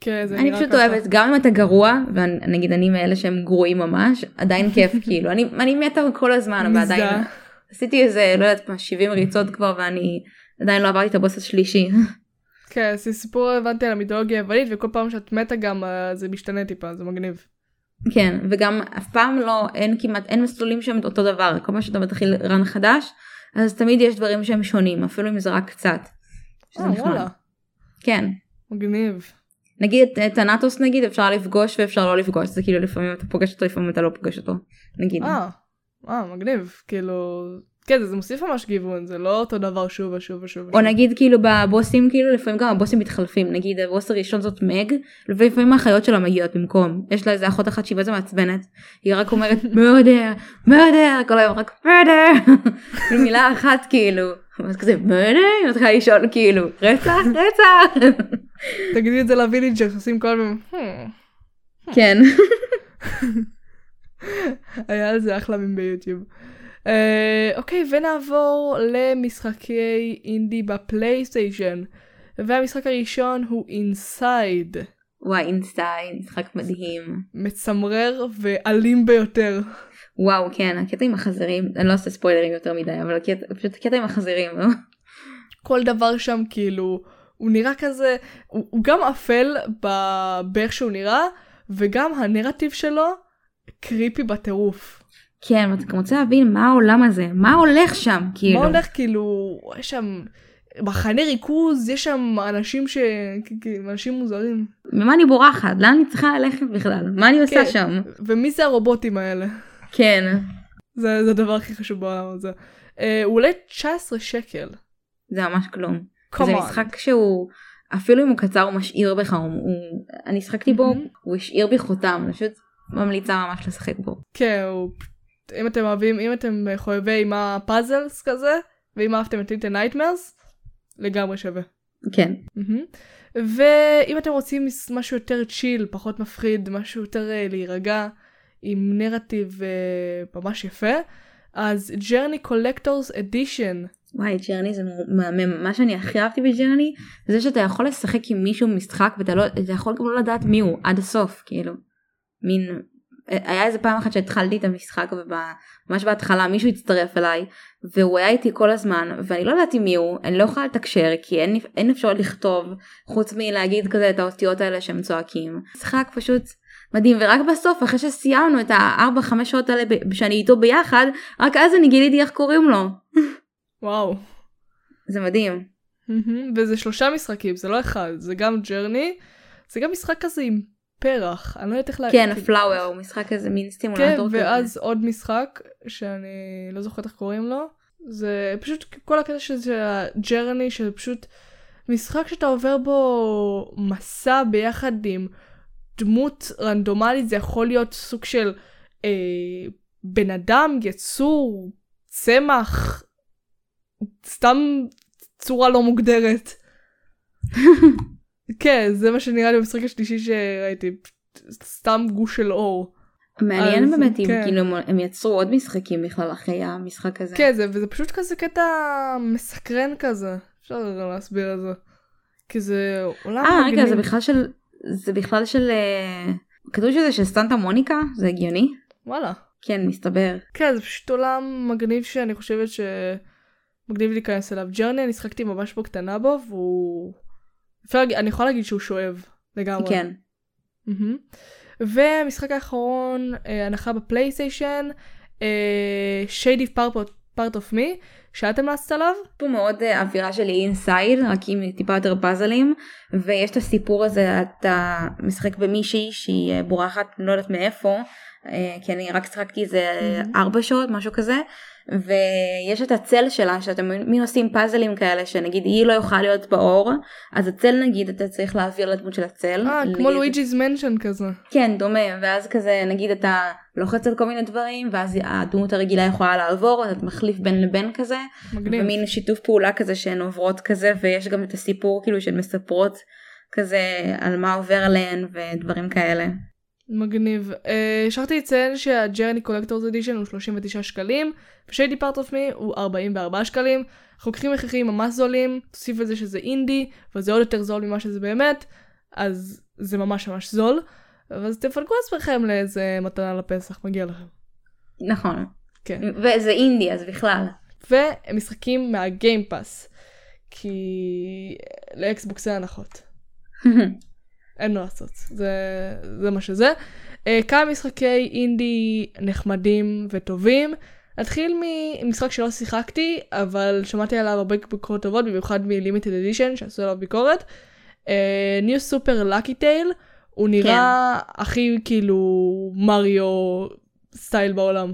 כן, זה אני פשוט ככה. אוהבת, גם אם אתה גרוע, ונגיד אני מאלה שהם גרועים ממש, עדיין כיף, כאילו, אני, אני מתה כל הזמן, אבל עדיין. עשיתי איזה, לא יודעת מה, 70 ריצות כבר, ואני עדיין לא עברתי את הבוס השלישי. כן, זה סיפור הבנתי על המיתולוגיה היוונית, וכל פעם שאת מתה גם אה, זה משתנה טיפה, זה מגניב. כן, וגם אף פעם לא, אין כמעט, אין מסלולים שהם אותו דבר, כל פעם שאתה מתחיל רן חדש, אז תמיד יש דברים שהם שונים, אפילו אם זה רק קצת. שזה אה, נחמד. וואלה, כן. מגניב. נגיד את- את טנטוס נגיד אפשר לפגוש ואפשר לא לפגוש, זה כאילו לפעמים אתה פוגש אותו לפעמים אתה לא פוגש אותו. נגיד. אה, אה, מגניב. כאילו, כן, זה מוסיף ממש גיוון, זה לא אותו דבר שוב ושוב ושוב. או. נגיד כאילו בבוסים כאילו לפעמים גם הבוסים מתחלפים נגיד הבוס הראשון זאת מג ולפעמים האחיות שלה מגיעות במקום יש לה איזה אחות אחת שהיא בעצם מעצבנת היא רק אומרת murder murder כל היום רק murder כאילו מילה אחת כאילו ואז כזה murder היא מתחילה לשאול כאילו רצח רצח תגידי את זה לוויליג'ר, עושים כל הזמן, "Hmm." כן היה על זה אחלה מים ביוטיוב. אה, אוקיי, ונעבור למשחקי אינדי ב PlayStation. והמשחק הראשון הוא Inside. וואי Inside משחק מדהים מצמרר ואלים ביותר. וואו כן הקטע עם החזירים אני לא עושה ספוילרים יותר מדי אבל הקטע, פשוט הקטע עם החזירים לא? כל דבר שם כאילו, הוא נראה כזה, הוא, הוא גם אפל ב- באיך שהוא נראה, וגם הנרטיב שלו קריפי בטירוף. כן ואתה גם רוצה להבין מה העולם הזה מה הולך שם כאילו מה הולך כאילו, יש שם מחנה ריכוז, יש שם אנשים ש... אנשים מוזרים. ממה אני בורחת לאן אני צריכה ללכת בכלל מה אני עושה כן. שם ומי זה הרובוטים האלה? כן זה, זה הדבר הכי חשוב בעולם הזה. אה, הוא עולה 19 שקל. זה ממש כלום Come זה on. משחק שהוא אפילו אם הוא קצר הוא משאיר בך הוא, הוא אני שחקתי בו מהמם. הוא השאיר בי חותם אני פשוט ממליצה ממש לשחק בו כן, הוא... אם אתם אוהבים, אם אתם חובבי מה puzzles כזה, ואם אהבתם את Little Nightmares, לגמרי שווה. כן מהמם. ואם אתם רוצים משהו יותר chill, פחות מפחיד, משהו יותר אה, להירגע, עם נרטיב אה, ממש יפה, אז Journey Collectors Edition. וואי Journey זה מהמם מה שאני הכי אהבתי בג'רני זה שאתה יכול לשחק עם מישהו משחק ואתה לא יכול גם לא לדעת מי הוא עד הסוף כאילו מין היה איזה פעם אחת שהתחלתי את המשחק וממש בהתחלה מישהו הצטרף אליי והוא היה איתי כל הזמן ואני לא ידעתי מי הוא אני לא יכולה לתקשר כי אין, אין אפשרות לכתוב חוץ מלהגיד כזה את האותיות האלה שהם צועקים משחק פשוט מדהים ורק בסוף אחרי שסיימנו את הארבע חמש שעות האלה שאני איתו ביחד רק אז אני גיליתי איך קוראים לו וואו. זה מדהים. וזה שלושה משחקים, זה לא אחד, זה גם Journey, זה גם משחק כזה עם פרח, אני לא יודעת איך להגיד. כן Flower הוא משחק כזה מין כן, סימולטור כזה. ואז עוד משחק שאני לא זוכרת איך קוראים לו. זה פשוט כל הקטע של ה Journey, שזה פשוט משחק שאתה עובר בו מסע ביחד עם דמות רנדומלית, זה יכול להיות סוג של אה, בן אדם, יצור, צמח, סתם צורה לא מוגדרת. כן, זה מה שנראה לי במשחק השלישי שראיתי, סתם גוש של אור. מעניין אז, באמת אם כן. כאילו הם יצרו עוד משחקים בכלל אחרי המשחק הזה. כן, זה, וזה פשוט כזה קטע מסקרן כזה. אפשר להסביר את זה. כי זה עולם אה מגניב. רגע זה בכלל של זה בכלל של אה, כתוב שזה של סטנטה מוניקה זה הגיוני? וואלה. כן מסתבר. כן, זה פשוט עולם מגניב שאני חושבת שמגניב להיכנס אליו. ג'רני, אני שחקתי ממש בקטנה בו, והוא... אפשר להגיד, אני יכולה להגיד שהוא שואב לגמרי. כן. מהמם. והמשחק האחרון, אה, הנחה בפלייסטיישן, אה, Shady Part, Part of Me, שאת המלצת עליו? פה מאוד אה, אווירה של אינסייד רק עם טיפה יותר פאזלים ויש את הסיפור הזה אתה משחק במישהי שהיא אה, בורחת לא יודעת מאיפה כי אני רק שיחקתי איזה. ארבע שעות משהו כזה ויש את הצל שלה שאתם מין עושים פאזלים כאלה שנגיד היא לא יכולה להיות באור אז הצל נגיד אתה צריך להעביר לדמות של הצל. אה, כמו לואיג'י's מנשן כזה. כן דומה ואז כזה נגיד אתה לוחץ על כל מיני דברים ואז הדמות הרגילה יכולה לעבור אז אתה מחליף בין לבין כזה מגניב. ומין שיתוף פעולה כזה שהן עוברות כזה ויש גם את הסיפור כאילו שהן מספרות כזה על מה עובר עליהן ודברים כאלה. מגניב. אה, שכחתי לציין שה Journey Collectors Edition הוא 39 שקלים, ו Shady Part of Me הוא 44 שקלים. לוקחים מחירים ממש זולים, תוסיף לזה שזה אינדי, וזה עוד יותר זול ממה שזה באמת, אז זה ממש ממש זול. אז תפנקו עצמכם לאיזה מתנה לפסח, מגיע לכם. נכון. כן. וזה אינדי אז בכלל. ומשחקים מהגיימפאס, כי לאקסבוקס אין הנחות. אין מה לעשות, זה, זה מה שזה. Uh, כמה משחקי אינדי נחמדים וטובים. נתחיל ממשחק שלא שיחקתי, אבל שמעתי עליו הרבה ביקורות טובות, במיוחד מלימיטד אדישן שעשו עליו ביקורת. ניו סופר לקי טייל, הוא נראה הכי כאילו מריו סטייל בעולם.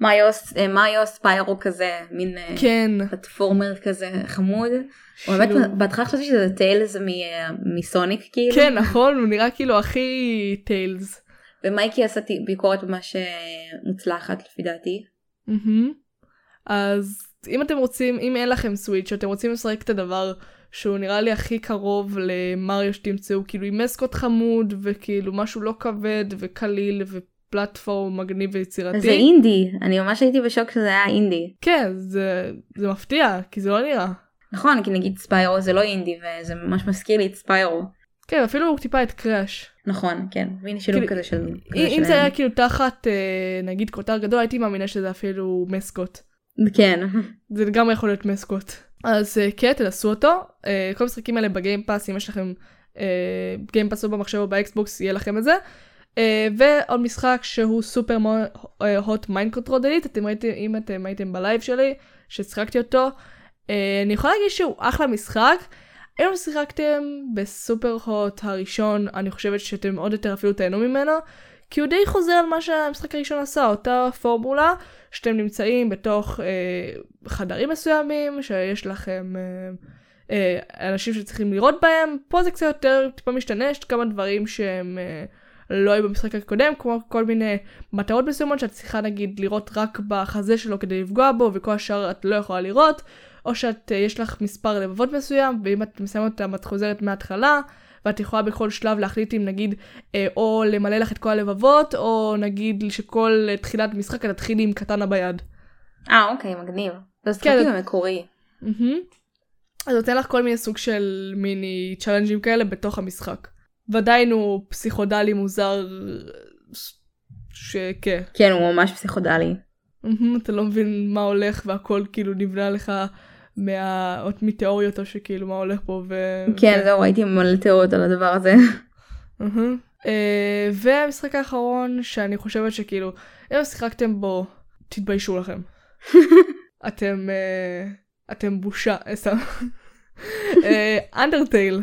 מריו, אה, מריו ספיירו כזה, מין אה, כן. פלטפורמר כזה חמוד. באמת. בהתחלה חשבתי שזה טיילס מ- מסוניק כאילו. כן, נכון, הוא נראה כאילו הכי טיילס. ומייקי עשה ביקורת ממש אה, מוצלחת לפי דעתי. מהמם. אז אם אתם רוצים, אם אין לכם סוויץ', אתם רוצים לשחק את הדבר שהוא נראה לי הכי קרוב למריו שתמצאו, כאילו עם מסקוט חמוד, וכאילו משהו לא כבד וקליל ופלטפורם מגניב ויצירתי. זה אינדי, אני ממש הייתי בשוק שזה היה אינדי. כן, זה, זה מפתיע, כי זה לא נראה. נכון, כי נגיד ספיירו זה לא אינדי וזה ממש מזכיר לי את ספיירו. כן, אפילו טיפה את קראש. נכון, כן, מין שילוב כאילו, כזה של... כזה אם שלהם. זה היה כאילו תחת, אה, נגיד, כותר גדול, הייתי מאמינה שזה אפילו מסקוט. כן, זה לגמרי יכול להיות mascot. אז כן, תנסו אותו. אה, כל המשחקים האלה ב Game Pass, אם יש לכם Game Pass או במחשב או ב Xbox, יהיה לכם את זה. אה, ועוד משחק שהוא Superhot Mind Control אתם ראיתם, אם אתם הייתם ב live שלי, ששיחקתי אותו, אה, אני יכולה להגיד שהוא אחלה משחק. אם שיחקתם ב Superhot הראשון, אני חושבת שאתם עוד יותר אפילו תהנו ממנו, כי הוא די חוזר על מה שהמשחק הראשון עשה, אותה פורמולה, שאתם נמצאים בתוך אה, חדרים מסוימים, שיש לכם אה, אה, אנשים שצריכים לראות בהם, פה זה קצת יותר טיפה משתנה, יש כמה דברים שהם אה, לא היו במשחק הקודם, כמו כל מיני מטרות מסוימות שאת צריכה נגיד לראות רק בחזה שלו כדי לפגוע בו, וכל השאר את לא יכולה לראות, או שאת, אה, יש לך מספר לבבות מסוים, ואם את מסיימת אותם את חוזרת מההתחלה, ואת יכולה בכל שלב להחליט אם נגיד אה, או למלא לך את כל הלבבות, או נגיד שכל אה, תחילת משחק את תתחילי עם קטנה ביד. אה אוקיי, מגניב. אז כן. תחכי במקורי. מהמם. אז נותן לך כל מיני סוג של מיני צ'אלנג'ים כאלה בתוך המשחק. ועדיין הוא פסיכודלי מוזר, שכן. כן, הוא ממש פסיכודלי. אתה לא מבין מה הולך והכל כאילו נבנה לך מה... מתיאוריות או שכאילו מה הולך פה ו... כן, זהו, ראיתי מלא תיאוריות על הדבר הזה. אה, והמשחק האחרון שאני חושבת שכאילו אם שיחקתם בו תתביישו לכם. אתם אה, אתם בושה. אה, סתם. אנדרטייל.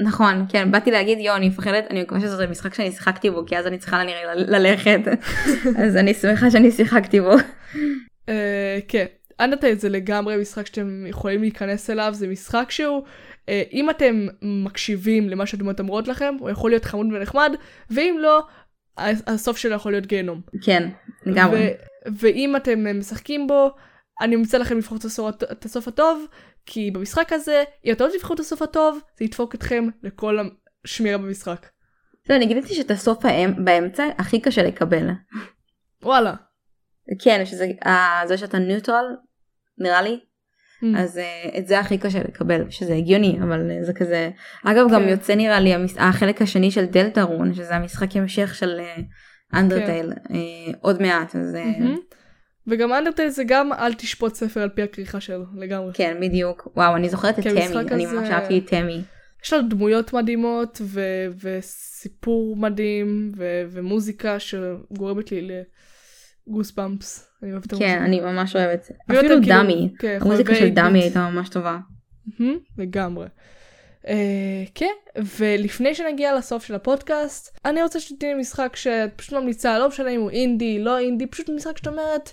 נכון, כן, באתי להגיד יו, אני מפחדת, אני מקווה שזה משחק שאני שיחקתי בו, כי אז אני צריכה נראה ל- ללכת. אז אני שמחה שאני שיחקתי בו. אה, כן. אנדרטייל זה לגמרי משחק שאתם יכולים להיכנס אליו, זה משחק שהוא, אה, אם אתם מקשיבים למה שהדמות אומרות לכם, הוא יכול להיות חמוד ונחמד, ואם לא, הסוף שלו יכול להיות גיהנום. כן, לגמרי. ואם אתם משחקים בו, אני מציע לכם לבחור את הסוף הטוב, כי במשחק הזה, אם אתם לא תבחרו את הסוף הטוב, זה ידפוק אתכם לכל השמירה במשחק. לא, אני גיליתי שאת הסוף באמצע הכי קשה לקבל. וואלה. כן, שזה אה, זה שאתה ניוטרל, נראה לי. Mm. אז uh, את זה הכי קשה לקבל שזה הגיוני אבל uh, זה כזה אגב גם כן. יוצא נראה לי המש... החלק השני של דלתה רון שזה המשחק המשך של אנדרטייל uh, עוד מעט אז מהמם. וגם אנדרטייל זה גם אל תשפוט ספר על פי הכריכה שלו, לגמרי. כן בדיוק וואו אני זוכרת את כן, תמי אני ממש אהבתי את תמי יש לנו דמויות מדהימות ו- וסיפור מדהים ו- ומוזיקה שגורמת לי לגוס במפס. אני אוהבת את המוזיקה. כן אני ממש אוהבת אפילו כאילו- דמי כן, המוזיקה של דמי. הייתה ממש טובה לגמרי. אה, כן, ולפני שנגיע לסוף של הפודקאסט, אני רוצה שתתני לי משחק שאת פשוט ממליצה, לא משנה אם הוא אינדי, לא אינדי, פשוט משחק שאת אומרת,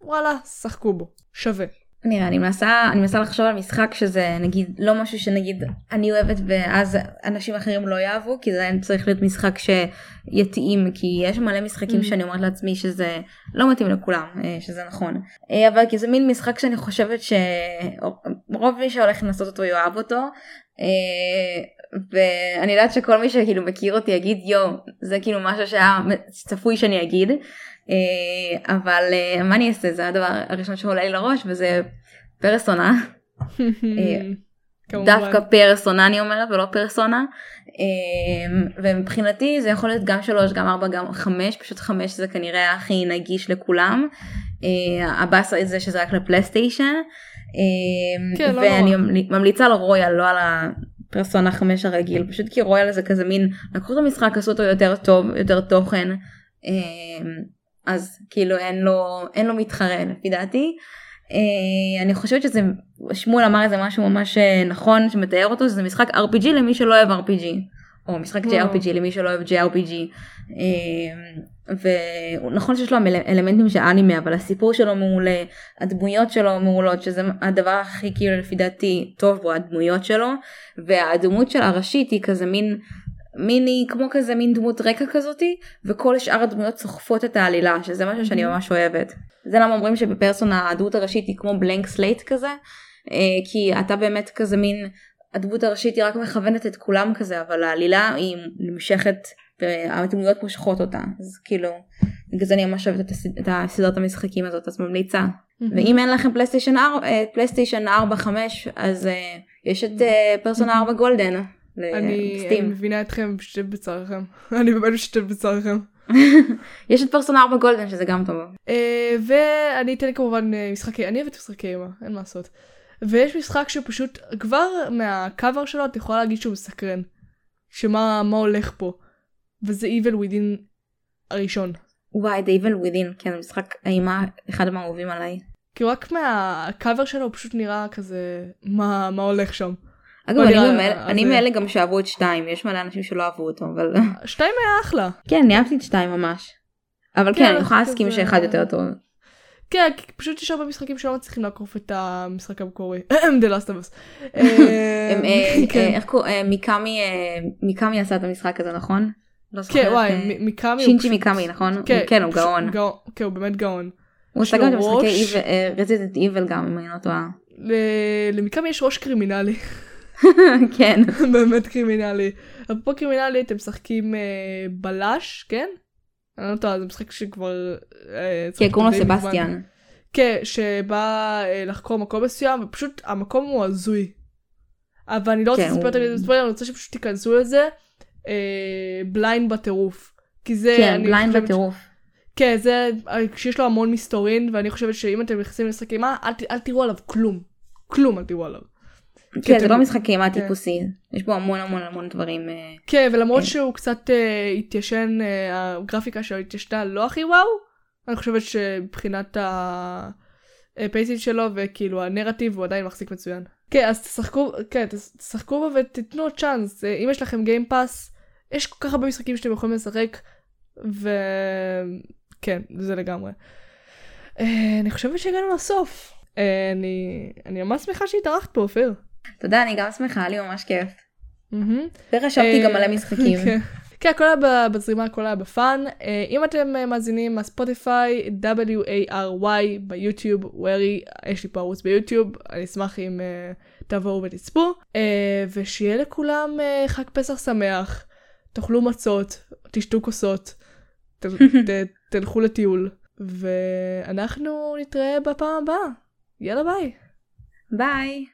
וואלה, שחקו בו, שווה. נראה אני מנסה אני מנסה לחשוב על משחק שזה נגיד לא משהו שנגיד אני אוהבת ואז אנשים אחרים לא יאהבו כי זה צריך להיות משחק שיתאים כי יש מלא משחקים Mm. שאני אומרת לעצמי שזה לא מתאים לכולם אה, שזה נכון אה, אבל כי זה מין משחק שאני חושבת שרוב מי שהולך לנסות אותו יאהב אותו אה, ואני יודעת שכל מי שכאילו מכיר אותי יגיד יו זה כאילו משהו שהיה צפוי שאני אגיד אבל אה, מה אני אעשה? זה הדבר הראשון שעולה לי לראש וזה פרסונה. כמובן. דווקא פרסונה אני אומרת ולא פרסונה. אה, ומבחינתי זה יכול להיות גם שלוש גם ארבע גם חמש פשוט חמש זה כנראה הכי נגיש לכולם. אה, הבאסה זה שזה רק לפלייסטיישן. אה, כן, לא ואני נורא. ממליצה על רויאל לא על הפרסונה חמש הרגיל פשוט כי רויאל זה כזה מין לקחו את המשחק עשו אותו יותר טוב יותר תוכן. אה, אז כאילו אין לו אין לו מתחרה לפי דעתי. אה, אני חושבת שזה שמואל אמר איזה משהו ממש אה, נכון שמתאר אותו שזה משחק RPG למי שלא אוהב RPG או משחק. JRPG למי שלא אוהב JRPG. אה, ונכון שיש לו אל- אלמנטים של אנימה אבל הסיפור שלו מעולה הדמויות שלו מעולות שזה הדבר הכי כאילו לפי דעתי טוב בו הדמויות שלו והדמות של הראשית היא כזה מין מיני כמו כזה מין דמות רקע כזאתי וכל שאר הדמויות סוחפות את העלילה שזה משהו שאני. ממש אוהבת. זה למה אומרים שבפרסונה הדמות הראשית היא כמו blank slate כזה אה, כי אתה באמת כזה מין הדמות הראשית היא רק מכוונת את כולם כזה אבל העלילה היא נמשכת והדמויות מושכות אותה. אז כאילו בגלל זה אני ממש אוהבת את, הסד... את הסדרת המשחקים הזאת אז ממליצה. ואם אין לכם פלייסטיישן 4 אה, פלייסטיישן 4 5 אז אה, יש את אה, פרסונה 4 Golden אני אני מבינה אתכם משתתף בצערכם. אני באמת משתתף בצערכם. יש את פרסונה 4 Golden שזה גם טוב אה, ואני אתן כמובן אה, משחקי, אני אוהבת משחקי אימה, אין מה לעשות. ויש משחק שפשוט, כבר מהקאבר שלו את יכולה להגיד שהוא מסקרן. שמה מה הולך פה. וזה Evil Within הראשון. וואי The Evil Within כן משחק אימה אחד מהאהובים עליי. כי רק מהקאבר שלו הוא פשוט נראה כזה מה מה הולך שם. אגב בוא אני מאלה- אז אני מאלה גם שאהבו את 2 יש מלא אנשים שלא אהבו אותו אבל שתיים היה אחלה. כן אני אהבתי את 2 ממש. אבל כן, כן אני יכולה להסכים כזה- שאחד יותר טוב. כן, כי פשוט יש הרבה משחקים שלא מצליחים לעקוף את המשחק המקורי. The Last of Us. אה, אה, כן. אה, איך קוראים אה, מיקאמי אה, מיקאמי עשה את המשחק הזה נכון? לא כן, וואי, אה, מיקאמי שינג'י פשוט- מיקאמי נכון? כן, כן הוא פשוט גאון. כן, הוא באמת גאון. הוא עשה גם את משחקי. Resident Evil גם אם אני לא טועה. למיקאמי יש ראש קרימינלי. כן. באמת קרימינלי. אפרופו קרימינלי אתם משחקים אה, בלש, כן? אני לא יודעת, זה משחק שכבר... אה, כן קוראים לו. סבסטיאן. כן, שבא אה, לחקור מקום מסוים, ופשוט המקום הוא הזוי. אבל אני לא רוצה כן, לספר את הספוילר, אני רוצה שפשוט תיכנסו לזה. אה, blind בטירוף. כי זה, כן blind בטירוף. כן, זה, כשיש לו המון מסתורין, ואני חושבת שאם אתם נכנסים למשחק אימה, אל, אל תראו עליו כלום. כלום אל תראו עליו. כן זה לא משחק אימה כן. טיפוסי. יש בו המון המון המון דברים. אה, כן, ולמרות כן. שהוא קצת אה, התיישן, אה, הגרפיקה שלו התיישנה לא הכי וואו, אני חושבת שמבחינת ה pacing שלו וכאילו הנרטיב הוא עדיין מחזיק מצוין. כן, אז תשחקו, כן, תש- תשחקו בו ותיתנו צ'אנס. אה, אם יש לכם Game Pass, יש כל כך הרבה משחקים שאתם יכולים לשחק, וכן, זה לגמרי. אה, אני חושבת שהגענו לסוף. אה, אני, אני ממש שמחה שהתארחת פה, אופיר. תודה אני גם שמחה היה לי ממש כיף. וחשבתי גם אה, מלא משחקים. כן. הכל היה בזרימה, הכל היה ב fun. אה, אם אתם אה, מאזינים מהספוטיפיי, W-A-R-Y ביוטיוב, וורי, יש לי פה ערוץ ביוטיוב, אני אשמח אם תבואו ותצפו. ושיהיה לכולם חג פסח שמח, תאכלו מצות, תשתו כוסות, תלכו לטיול, ואנחנו נתראה בפעם הבאה. יאללה ביי. ביי.